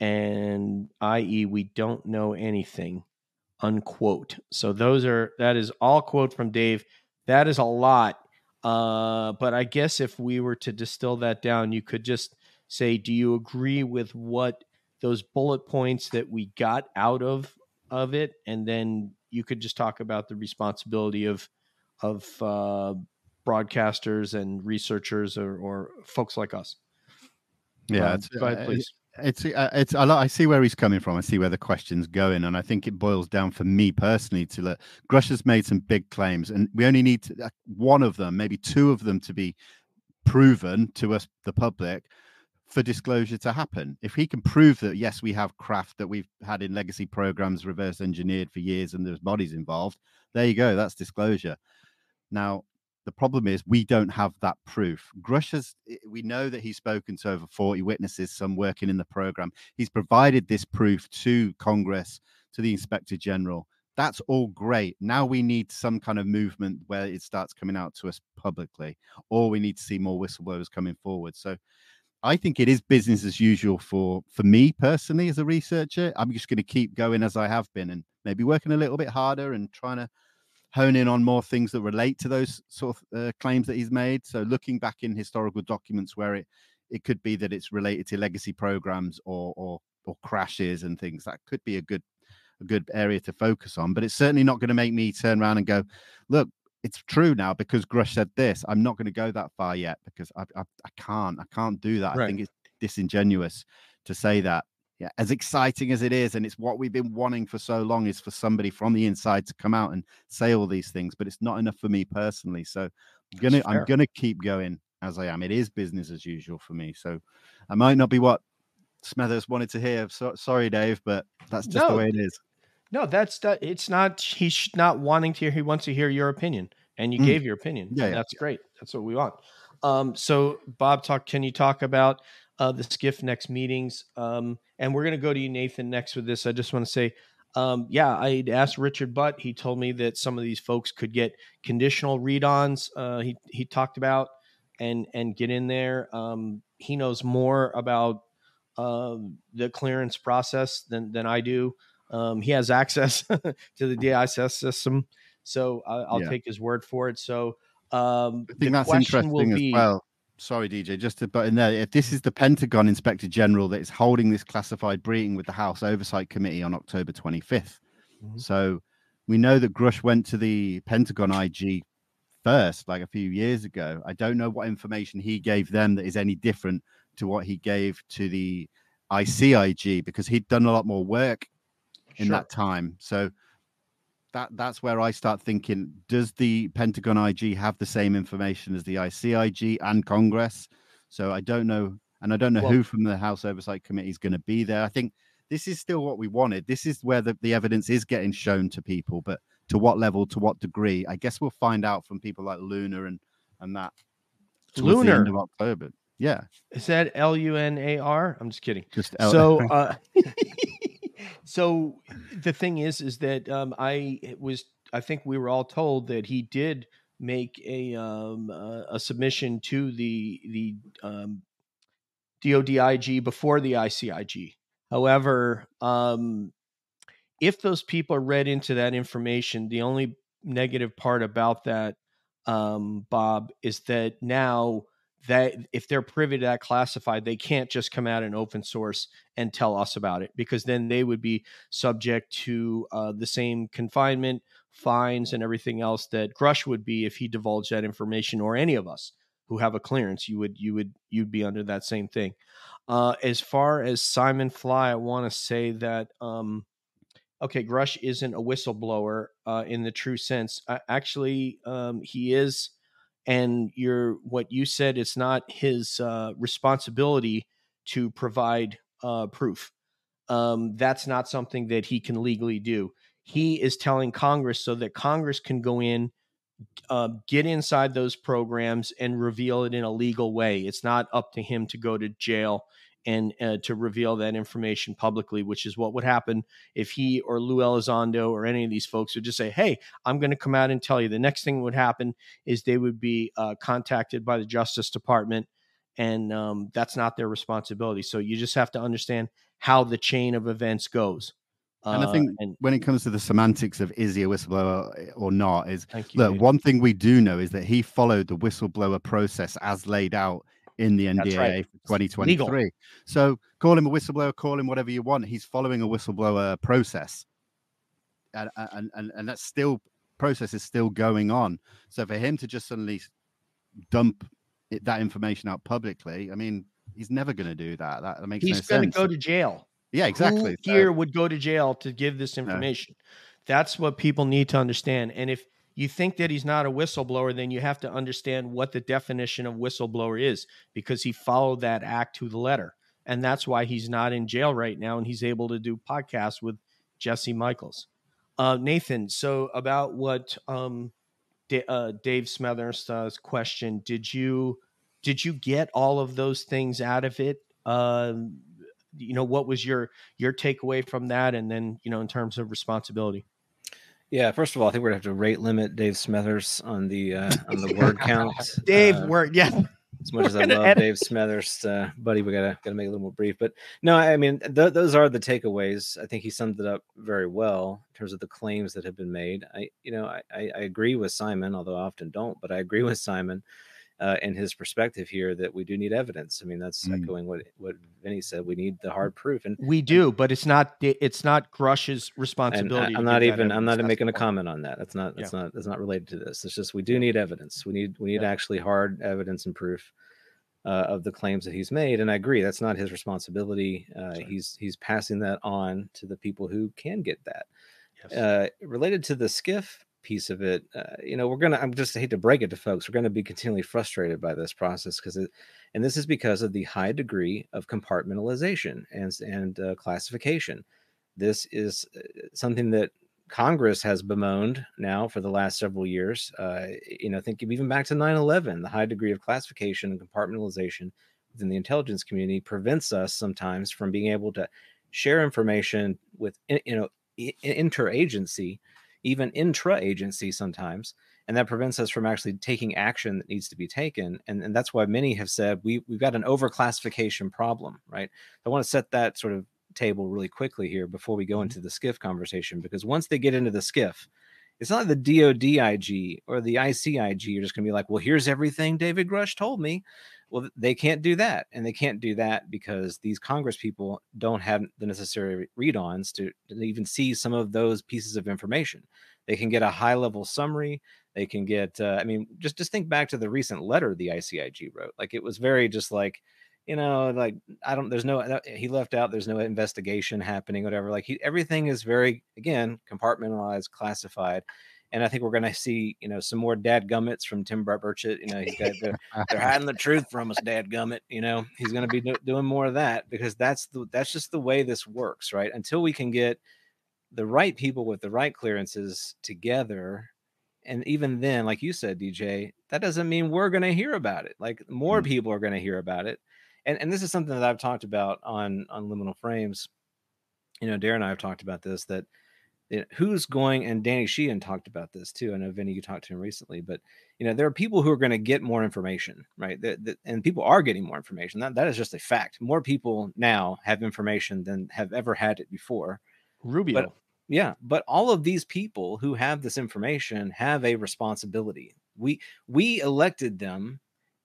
And i.e., we don't know anything, unquote. So those are that is all quote from Dave. That is a lot. Uh, but I guess if we were to distill that down, you could just say, do you agree with what those bullet points that we got out of of it? And then you could just talk about the responsibility of of uh, broadcasters and researchers or, or folks like us. yeah, Um, ahead, uh, please. it's uh, it's I, I see where he's coming from. I see where the question's going, and I think it boils down for me personally to let Grusch has made some big claims, and we only need to, uh, one of them, maybe two of them, to be proven to us, the public, for disclosure to happen. If he can prove that yes, we have craft that we've had in legacy programs reverse engineered for years, and there's bodies involved, there you go. That's disclosure. Now, the problem is we don't have that proof. Grusch has, eh, we know that he's spoken to over 40 witnesses, some working in the program. He's provided this proof to Congress, to the Inspector General. That's all great. Now we need some kind of movement where it starts coming out to us publicly, or we need to see more whistleblowers coming forward. So I think it is business as usual for for me personally as a researcher. I'm just going to keep going as I have been and maybe working a little bit harder and trying to hone in on more things that relate to those sort of uh, claims that he's made. So looking back in historical documents where it it could be that it's related to legacy programs or or or crashes and things that could be a good a good area to focus on. But it's certainly not going to make me turn around and go, look, it's true now because Grusch said this. I'm not going to go that far yet because I, I, I can't. I can't do that. Right. I think it's disingenuous to say that. Yeah, as exciting as it is, and it's what we've been wanting for so long, is for somebody from the inside to come out and say all these things. But it's not enough for me personally. So I'm gonna I'm gonna keep going as I am. It is business as usual for me. So I might not be what Smethers wanted to hear. So, sorry, Dave, but that's just the way it is. No, that's that. It's not. He's not wanting to hear. He wants to hear your opinion, and you Mm. gave your opinion. Yeah, yeah, that's great. That's what we want. Um, so Bob, talk. Can you talk about uh, the SCIF next meetings? Um, and we're going to go to you, Nathan, next with this. I just want to say, um, yeah, I asked Richard Butt. He told me that some of these folks could get conditional read-ons. Uh, he he talked about and and get in there. Um, he knows more about um, the clearance process than than I do. Um, he has access to the DISS system, so I, I'll Yeah. take his word for it. So um, I the think that's question will interesting be, as well. Sorry, DJ, just to but in there, if this is the Pentagon Inspector General that is holding this classified briefing with the House Oversight Committee on October 25th. Mhm. So we know that Grusch went to the Pentagon IG first, like a few years ago. I don't know what information he gave them that is any different to what he gave to the ICIG because he'd done a lot more work in Sure. that time. So that that's where I start thinking: Does the Pentagon IG have the same information as the ICIG and Congress? So I don't know, and I don't know Well- who from the House Oversight Committee is going to be there. I think this is still what we wanted. This is where the, the evidence is getting shown to people, but to what level, to what degree? I guess we'll find out from people like Luna and and that. the end Lunar. of October. Yeah, Is that L U N A R? I'm just kidding. just L- so uh so the thing is is that um i was i think we were all told that he did make a um uh, a submission to the the um DODIG before the ICIG. However, um, if those people are read into that information, the only negative part about that, um, Bob, is that now that if they're privy to that classified, they can't just come out in open source and tell us about it because then they would be subject to uh, the same confinement, fines, and everything else that Grusch would be if he divulged that information, or any of us who have a clearance. You would you would you'd be under that same thing. Uh, as far as Simon Fly, I want to say that um, okay, Grusch isn't a whistleblower uh, in the true sense. Actually, um, he is, and you're what you said. It's not his uh, responsibility to provide uh, proof. Um, that's not something that he can legally do. He is telling Congress so that Congress can go in, uh, get inside those programs, and reveal it in a legal way. It's not up to him to go to jail and uh, to reveal that information publicly, which is what would happen if he or Lue Elizondo or any of these folks would just say, "Hey, I'm going to come out and tell you." The next thing would happen is they would be uh, contacted by the Justice Department, and um, that's not their responsibility. So you just have to understand how the chain of events goes. And I Uh, think and when it comes to the semantics of is he a whistleblower eh, or not, is you. look one thing we do know is that he followed the whistleblower process as laid out in the NDA right. for 2023. So call him a whistleblower, call him whatever you want. He's following a whistleblower process, and and and, and that's still process is still going on. So for him to just suddenly dump it, that information out publicly, I mean, he's never going to do that. That, that makes He's no going to go to jail. yeah, exactly. Who So- here would go to jail to give this information? That's what people need to understand. And if you think that he's not a whistleblower, then you have to understand what the definition of whistleblower is because he followed that act to the letter. And that's why he's not in jail right now and he's able to do podcasts with Jesse Michaels. Uh, Nathan, so about what um, Da- uh, Dave Smethers' question. Did you did you get all of those things out of it? Um, you know, what was your your takeaway from that? And then you know, in terms of responsibility. Yeah, first of all, I think we're gonna have to rate limit Dave Smethers on the uh, on the word count. Dave, Uh, word, yeah. as much as I We're love edit- Dave Smethers, uh, buddy, we gotta gotta make it a little more brief. But no, I mean th- those are the takeaways. I think he summed it up very well in terms of the claims that have been made. I, you know, I, I, I agree with Simon, although I often don't, but I agree with Simon uh, in his perspective here that we do need evidence. I mean, that's Mm. echoing what what Vinnie said. We need the hard proof, and We do, but it's not it's not Grusch's responsibility. I, am not even I'm not That's making a comment on that. That's not that's not that's not related to this. It's just we do need evidence. We need we need Yeah. actually hard evidence and proof uh, of the claims that he's made. And I agree, that's not his responsibility. Uh. He's he's passing that on to the people who can get that. Yes. Uh, related to the SCIF piece of it, uh, you know, we're gonna. I'm just I hate to break it to folks. We're gonna be continually frustrated by this process because it, and this is because of the high degree of compartmentalization and and uh, classification. This is uh, something that Congress has bemoaned now for the last several years. Uh, you know, think even back to 9 11, the high degree of classification and compartmentalization within the intelligence community prevents us sometimes from being able to share information with, you know, interagency, even intra agency sometimes. And that prevents us from actually taking action that needs to be taken. And, and that's why many have said we, we've got an overclassification problem, right? I want to set that sort of table really quickly here before we go mm-hmm. into the SCIF conversation because once they get into the SCIF it's not the DODIG or the ICIG you're just going to be like well here's everything David Grusch told me well they can't do that and they can't do that because these congress people don't have the necessary read-ons to, to even see some of those pieces of information. They can get a high level summary they can get uh, i mean just just think back to the recent letter the ICIG wrote like it was very just like you know like i don't there's no uh, he left out there's no investigation happening whatever like he everything is very again compartmentalized classified and i think we're going to see you know some more dad gummits from tim burchett you know he's got they're, they're hiding the truth from us dad gummit you know he's going to be do- doing more of that because that's the that's just the way this works right until we can get the right people with the right clearances together and even then like you said dj that doesn't mean we're going to hear about it like more Mm. people are going to hear about it and and this is something that I've talked about on on liminal frames. You know, Darren and I have talked about this that who's going and Danny Sheehan talked about this too. I know Vinnie, you talked to him recently, but you know there are people who are going to get more information, right? That, that, and people are getting more information. That that is just a fact. More people now have information than have ever had it before. Rubio. Yeah, but all of these people who have this information have a responsibility. We we elected them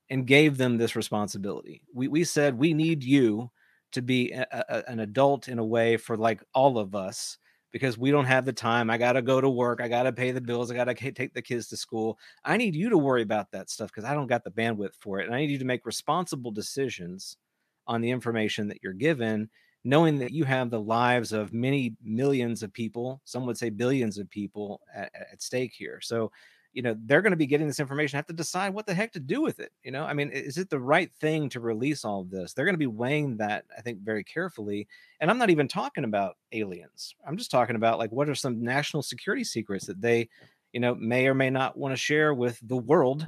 and gave them this responsibility. We we said we need you to be a, a- an adult in a way for like all of us because we don't have the time. I got to go to work. I got to pay the bills. I got to take the kids to school. I need you to worry about that stuff because I don't got the bandwidth for it. And I need you to make responsible decisions on the information that you're given, knowing that you have the lives of many millions of people, some would say billions of people at, at stake here. So, you know, they're going to be getting this information, have to decide what the heck to do with it. You know, I mean, is it the right thing to release all of this? They're going to be weighing that, I think, very carefully. And I'm not even talking about aliens. I'm just talking about like what are some national security secrets that they, you know, may or may not want to share with the world.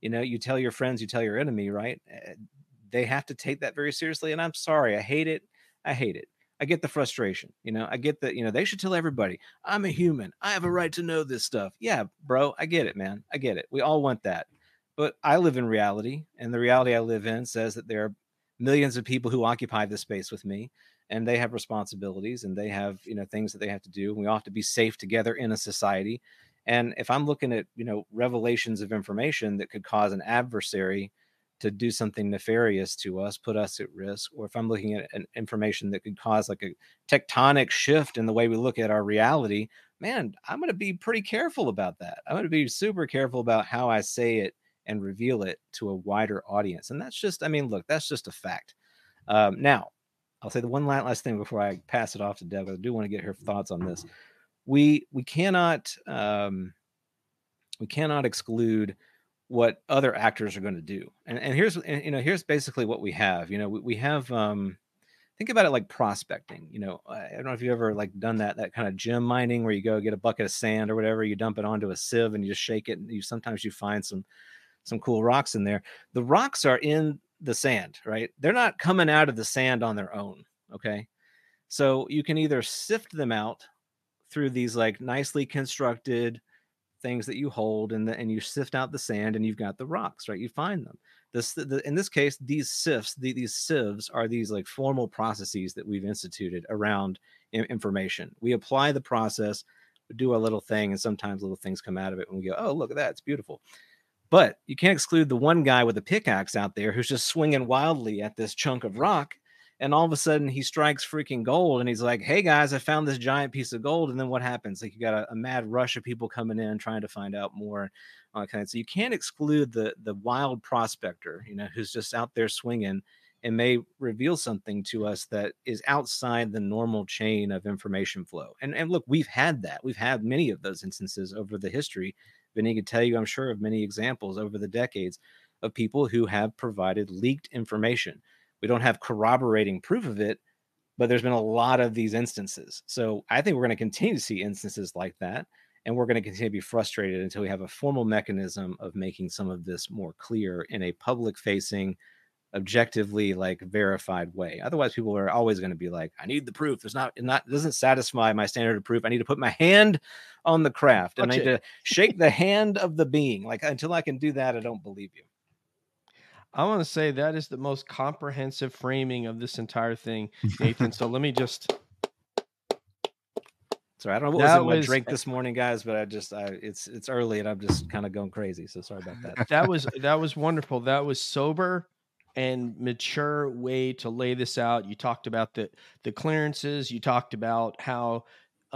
You know, you tell your friends, you tell your enemy, right? Uh, They have to take that very seriously. And I'm sorry, I hate it. I hate it. I get the frustration. You know, I get that, you know, they should tell everybody, I'm a human. I have a right to know this stuff. Yeah, bro, I get it, man. I get it. We all want that. But I live in reality, and the reality I live in says that there are millions of people who occupy this space with me, and they have responsibilities and they have, you know, things that they have to do. We all have to be safe together in a society. And if I'm looking at, you know, revelations of information that could cause an adversary to do something nefarious to us, put us at risk, or if I'm looking at an information that could cause like a tectonic shift in the way we look at our reality, man, I'm going to be pretty careful about that. I'm going to be super careful about how I say it and reveal it to a wider audience. And that's just, I mean, look, that's just a fact. Um, now, I'll say the one last thing before I pass it off to Deb. I do want to get her thoughts on this. We we cannot um, we cannot exclude what other actors are going to do. And and here's you know here's basically what we have. You know we, we have um, think about it like prospecting. You know, I don't know if you ever like done that that kind of gem mining where you go get a bucket of sand or whatever, you dump it onto a sieve and you just shake it, and you sometimes you find some some cool rocks in there. The rocks are in the sand, right? They're not coming out of the sand on their own. Okay. So you can either sift them out through these like nicely constructed things that you hold and the, and you sift out the sand and you've got the rocks, right? You find them. This the, in this case, these sifts, the, these sieves are these like formal processes that we've instituted around information. We apply the process, do a little thing, and sometimes little things come out of it, and we go, "Oh, look at that! It's beautiful." But you can't exclude the one guy with a pickaxe out there who's just swinging wildly at this chunk of rock. And all of a sudden he strikes freaking gold and he's like, Hey guys, I found this giant piece of gold. And then what happens? Like you got a, a mad rush of people coming in trying to find out more. Okay. So you can't exclude the the wild prospector, you know, who's just out there swinging and may reveal something to us that is outside the normal chain of information flow. And and look, we've had that. We've had many of those instances over the history Vinnie could tell you, I'm sure, of many examples over the decades of people who have provided leaked information. We don't have corroborating proof of it, but there's been a lot of these instances. So I think we're going to continue to see instances like that. And we're going to continue to be frustrated until we have a formal mechanism of making some of this more clear in a public facing, objectively like verified way. Otherwise, people are always going to be like, "I need the proof." There's not, not doesn't satisfy my standard of proof. I need to put my hand on the craft, and I need to shake the hand of the being. Like until I can do that, I don't believe you. I want to say that is the most comprehensive framing of this entire thing, Nathan. so let me just. Sorry, I don't know what that was in my drink this morning, guys, but I just I it's it's early and I'm just kind of going crazy. So sorry about that. That was that was wonderful. That was sober and mature way to lay this out. You talked about the the clearances. You talked about how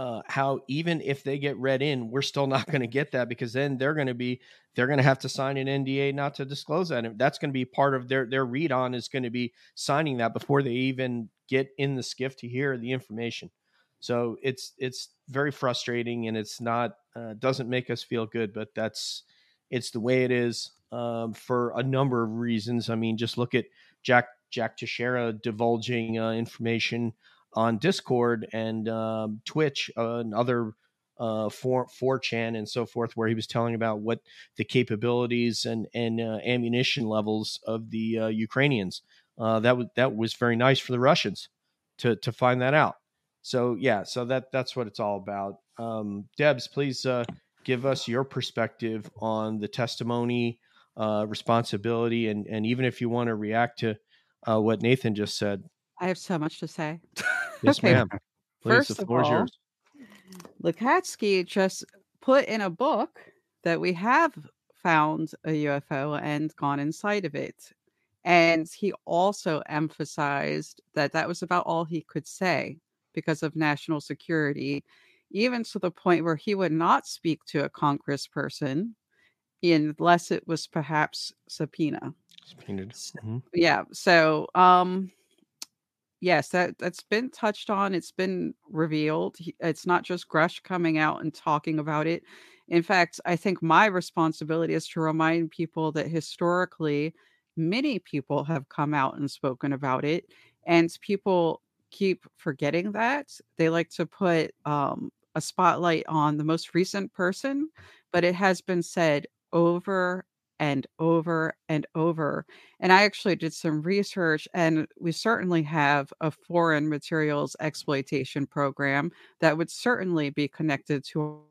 uh, how even if they get read in, we're still not going to get that because then they're going to be they're going to have to sign an NDA not to disclose that. And that's going to be part of their their read on is going to be signing that before they even get in the SCIF to hear the information. So it's it's very frustrating and it's not uh, doesn't make us feel good, but that's it's the way it is um, for a number of reasons. I mean, just look at Jack Jack Teixeira divulging uh, information on Discord and um, Twitch uh, and other uh, 4 4chan and so forth, where he was telling about what the capabilities and and uh, ammunition levels of the uh, Ukrainians. Uh, that was that was very nice for the Russians to to find that out. So yeah, so that that's what it's all about. Um, Debs, please uh, give us your perspective on the testimony uh, responsibility, and and even if you want to react to what Nathan just said. I have so much to say. Yes, okay. ma'am. Please, First the floor of all, yours. Lacatski just put in a book that we have found a UFO and gone inside of it. And he also emphasized that that was about all he could say because of national security, even to the point where he would not speak to a congressperson unless it was perhaps subpoena. Subpoenaed. Mm-hmm. Yeah. So, um, yes, that that's been touched on. It's been revealed. It's not just Grusch coming out and talking about it. In fact, I think my responsibility is to remind people that historically, many people have come out and spoken about it, and people keep forgetting that. They like to put um, a spotlight on the most recent person, but it has been said over and over and over. And I actually did some research, and we certainly have a foreign materials exploitation program that would certainly be connected to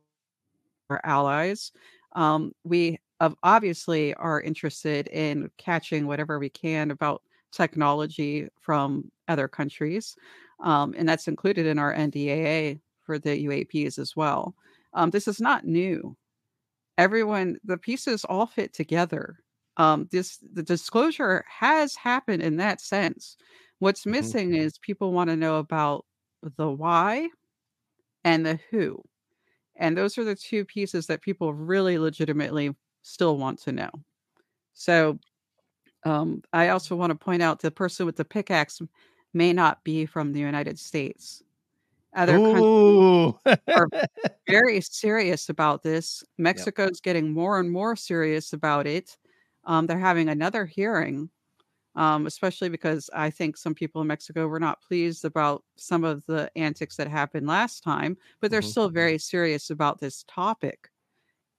our allies. Um, we obviously are interested in catching whatever we can about technology from other countries, um, and that's included in our NDAA for the UAPs as well. Um, this is not new everyone the pieces all fit together. Um this the disclosure has happened in that sense. What's mm-hmm. missing is people want to know about the why and the who and those are the two pieces that people really legitimately still want to know. So um i also want to point out the person with the pickaxe may not be from the united states other Ooh. countries are very serious about this. Mexico's yep. getting more and more serious about it. Um, they're having another hearing um, especially because I think some people in Mexico were not pleased about some of the antics that happened last time, but they're Mhm. still very serious about this topic.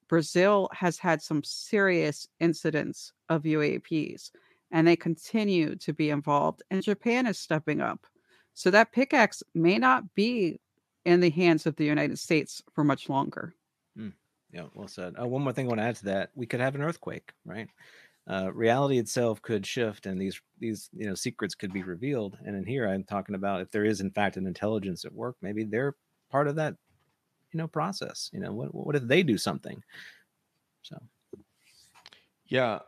Brazil has had some serious incidents of UAPs and they continue to be involved, and Japan is stepping up. So that pickaxe may not be in the hands of the United States for much longer. Yeah, well said. Uh, one more thing I want to add to that: we could have an earthquake, right? Uh, reality itself could shift, and these these you know secrets could be revealed. And in here, I'm talking about if there is in fact an intelligence at work, maybe they're part of that you know process. You know, what what if they do something? So Yeah,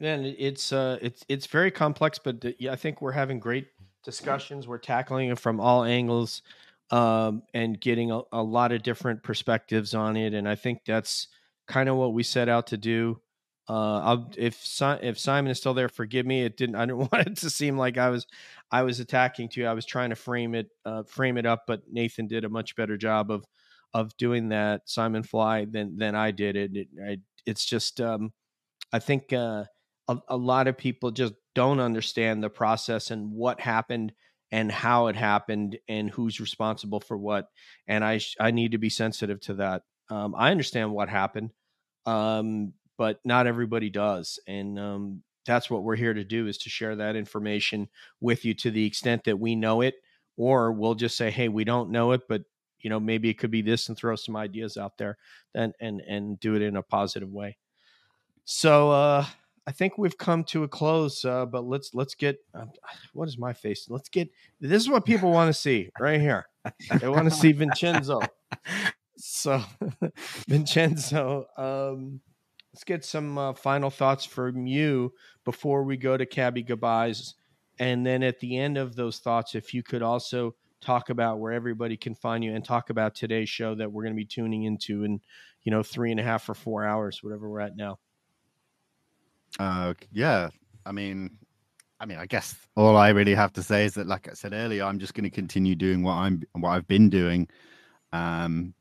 man, it's uh, it's it's very complex, but uh, I think we're having great discussions. We're tackling it from all angles, um, and getting a, a lot of different perspectives on it. And I think that's kind of what we set out to do. Uh, if si- if Simon is still there, forgive me. It didn't. I didn't want it to seem like I was I was attacking to you. I was trying to frame it uh, frame it up, but Nathan did a much better job of of doing that. Simon Fly than than I did it. it I, it's just um, I think uh, a, a lot of people just don't understand the process and what happened and how it happened and who's responsible for what. And I I need to be sensitive to that. Um, I understand what happened, um, but not everybody does, and um, that's what we're here to do is to share that information with you to the extent that we know it, or we'll just say, hey, we don't know it, but you know maybe it could be this and throw some ideas out there and and and do it in a positive way. So uh I think we've come to a close, uh, but let's let's get um, what is my face? Let's get this is what people want to see right here. They want to see Vincenzo. So Vincenzo, um, let's get some uh, final thoughts from you before we go to cabby goodbyes, and then at the end of those thoughts, if you could also talk about where everybody can find you and talk about today's show that we're going to be tuning into in you know three and a half or four hours, whatever we're at now. Uh, yeah, I mean, I mean, I guess all I really have to say is that, like I said earlier, I'm just going to continue doing what I'm, what I've been doing. Um,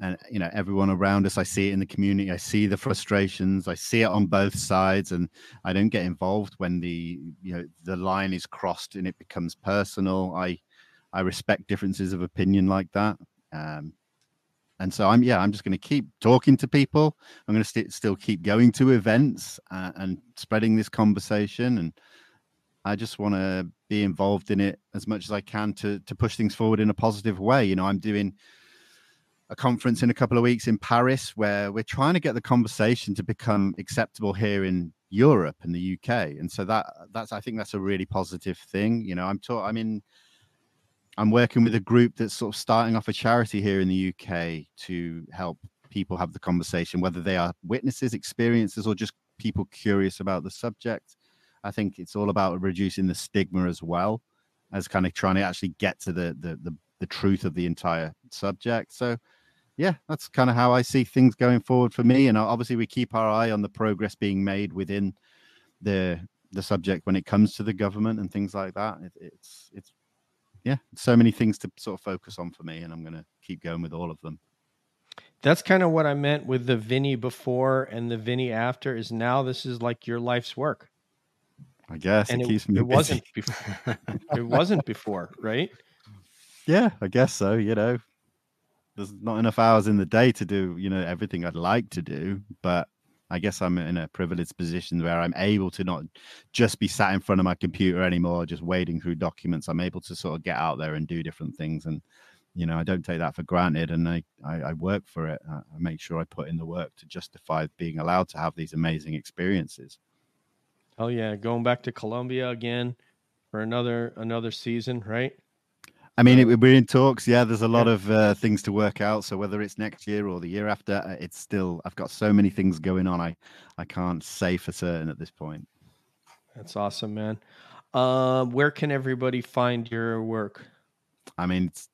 and you know, everyone around us, I see it in the community. I see the frustrations. I see it on both sides, and I don't get involved when the, you know, the line is crossed and it becomes personal. I, I respect differences of opinion like that. Um, and so I'm, yeah, I'm just going to keep talking to people. I'm going to st- still keep going to events uh, and spreading this conversation. And I just want to be involved in it as much as I can to to push things forward in a positive way. You know, I'm doing a conference in a couple of weeks in Paris where we're trying to get the conversation to become acceptable here in Europe and the UK. And so that that's I think that's a really positive thing. You know, I'm taught I'm in I'm working with a group that's sort of starting off a charity here in the UK to help people have the conversation, whether they are witnesses, experiences, or just people curious about the subject. I think it's all about reducing the stigma as well as kind of trying to actually get to the the the, the truth of the entire subject. So yeah, that's kind of how I see things going forward for me. And obviously we keep our eye on the progress being made within the the subject when it comes to the government and things like that. It, it's it's yeah, so many things to sort of focus on for me, and I'm going to keep going with all of them. That's kind of what I meant with the Vinnie before and the Vinnie after. Is now this is like your life's work, I guess and it it, keeps me it busy. wasn't before. it wasn't before, right? Yeah, I guess so. You know, there's not enough hours in the day to do you know everything I'd like to do, but I guess I'm in a privileged position where I'm able to not just be sat in front of my computer anymore, just wading through documents. I'm able to sort of get out there and do different things, and you know, I don't take that for granted, and I I, I work for it. I, I make sure I put in the work to justify being allowed to have these amazing experiences. Oh yeah, going back to Colombia again for another another season, right? I mean, it, we're in talks. Yeah, there's a lot of uh, things to work out. So whether it's next year or the year after, uh, it's still I've got so many things going on. I I can't say for certain at this point. That's awesome, man. Uh, where can everybody find your work? I mean, it's,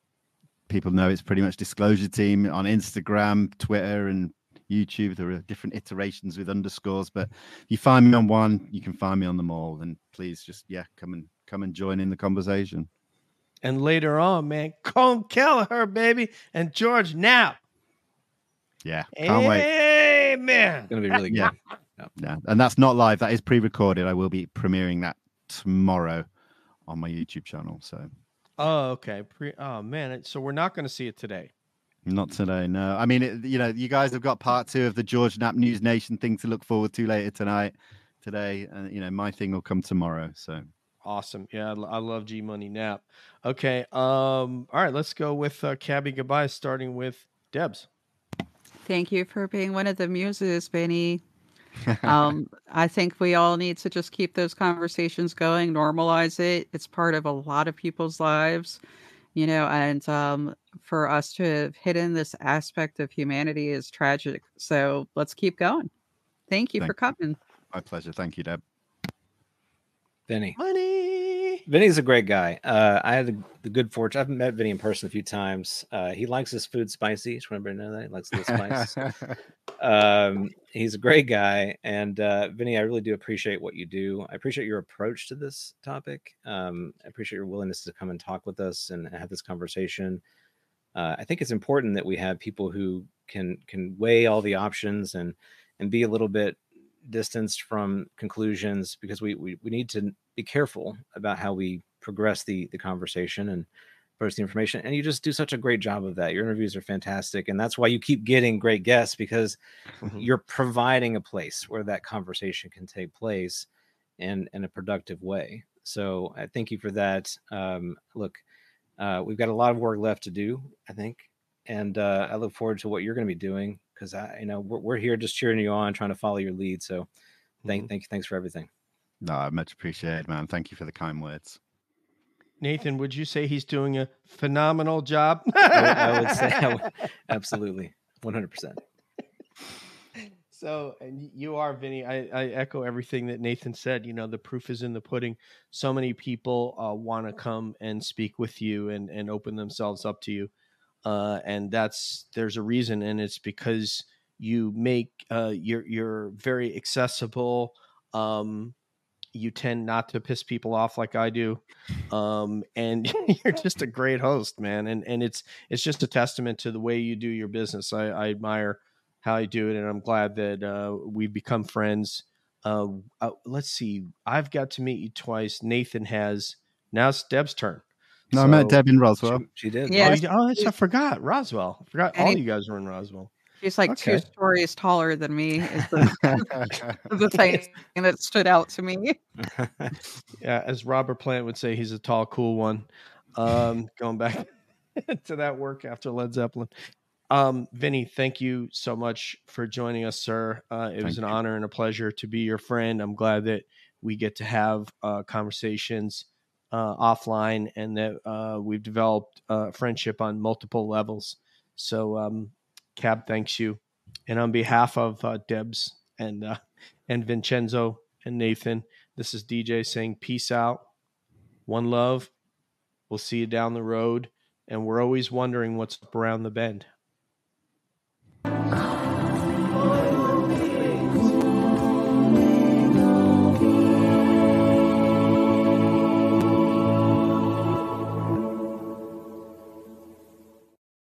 people know it's pretty much Disclosure Team on Instagram, Twitter, and YouTube. There are different iterations with underscores, but if you find me on one, you can find me on them all. And please, just yeah, come and come and join in the conversation. And later on, man, Colm Kelleher, baby, and George Knapp. Yeah, can't wait. Amen. It's gonna be really good. Yeah. Yeah, and that's not live. That is pre-recorded. I will be premiering that tomorrow on my YouTube channel. So Oh, okay. Pre- oh man, so we're not going to see it today. not today, no. I mean, it, you know, you guys have got part two of the George Knapp News Nation thing to look forward to later tonight. Today, and you know, my thing will come tomorrow. So Awesome. Yeah, I, love G Money Knapp. Okay. Um. All right. Let's go with uh, Cabby goodbye, starting with Debs. Thank you for being one of the muses, Benny. um, I think we all need to just keep those conversations going, normalize it. It's part of a lot of people's lives, you know, and um, for us to have hidden this aspect of humanity is tragic. So let's keep going. Thank you Thank for coming. my pleasure. Thank you, Deb. Vinnie. Vinnie's a great guy. Uh, I had the, the good fortune. I've met Vinnie in person a few times. Uh, he likes his food spicy. Just want everybody to know that he likes the spice. um, he's a great guy, and uh, Vinnie, I really do appreciate what you do. I appreciate your approach to this topic. Um, I appreciate your willingness to come and talk with us and have this conversation. Uh, I think it's important that we have people who can can weigh all the options and and be a little bit distanced from conclusions because we we, we need to be careful about how we progress the the conversation and first the information and you just do such a great job of that. Your interviews are fantastic and that's why you keep getting great guests because Mhm. you're providing a place where that conversation can take place in in a productive way. So i thank you for that. Um look uh we've got a lot of work left to do i think and uh i look forward to what you're going to be doing because i you know we're, we're here just cheering you on trying to follow your lead so thank thank you thanks for everything No, I much appreciated, man. Thank you for the kind words. Nathan, would you say he's doing a phenomenal job? I, would- I would say I would, absolutely 100% So, and you are Vinnie. I, I echo everything that Nathan said. You know, the proof is in the pudding. So many people uh, want to come and speak with you and and open themselves up to you, uh, and that's there's a reason, and it's because you make uh, you're you're very accessible. Um, you tend not to piss people off like I do, um, and you're just a great host, man. And and it's it's just a testament to the way you do your business. I, I admire how you do it, and I'm glad that uh, we've become friends. Uh, uh, let's see, I've got to meet you twice. Nathan has. Now it's Deb's turn. No, I met Deb in Roswell. she did Yeah. Oh, you- oh, that's- I forgot Roswell. I forgot And all he- you guys were in Roswell. She's like Okay. two stories taller than me. Is the, the thing that stood out to me. Yeah, as Robert Plant would say, he's a tall, cool one. Um, going back to that work after Led Zeppelin. Um, Vinnie, thank you so much for joining us, sir. Uh, it was an you. honor and a pleasure to be your friend. I'm glad that we get to have uh, conversations uh, offline and that uh, we've developed uh, friendship on multiple levels. So, um, Cab, thanks you. And on behalf of uh, Debs and uh, and Vincenzo and Nathan, this is DJ saying peace out, one love. We'll see you down the road, and we're always wondering what's around the bend.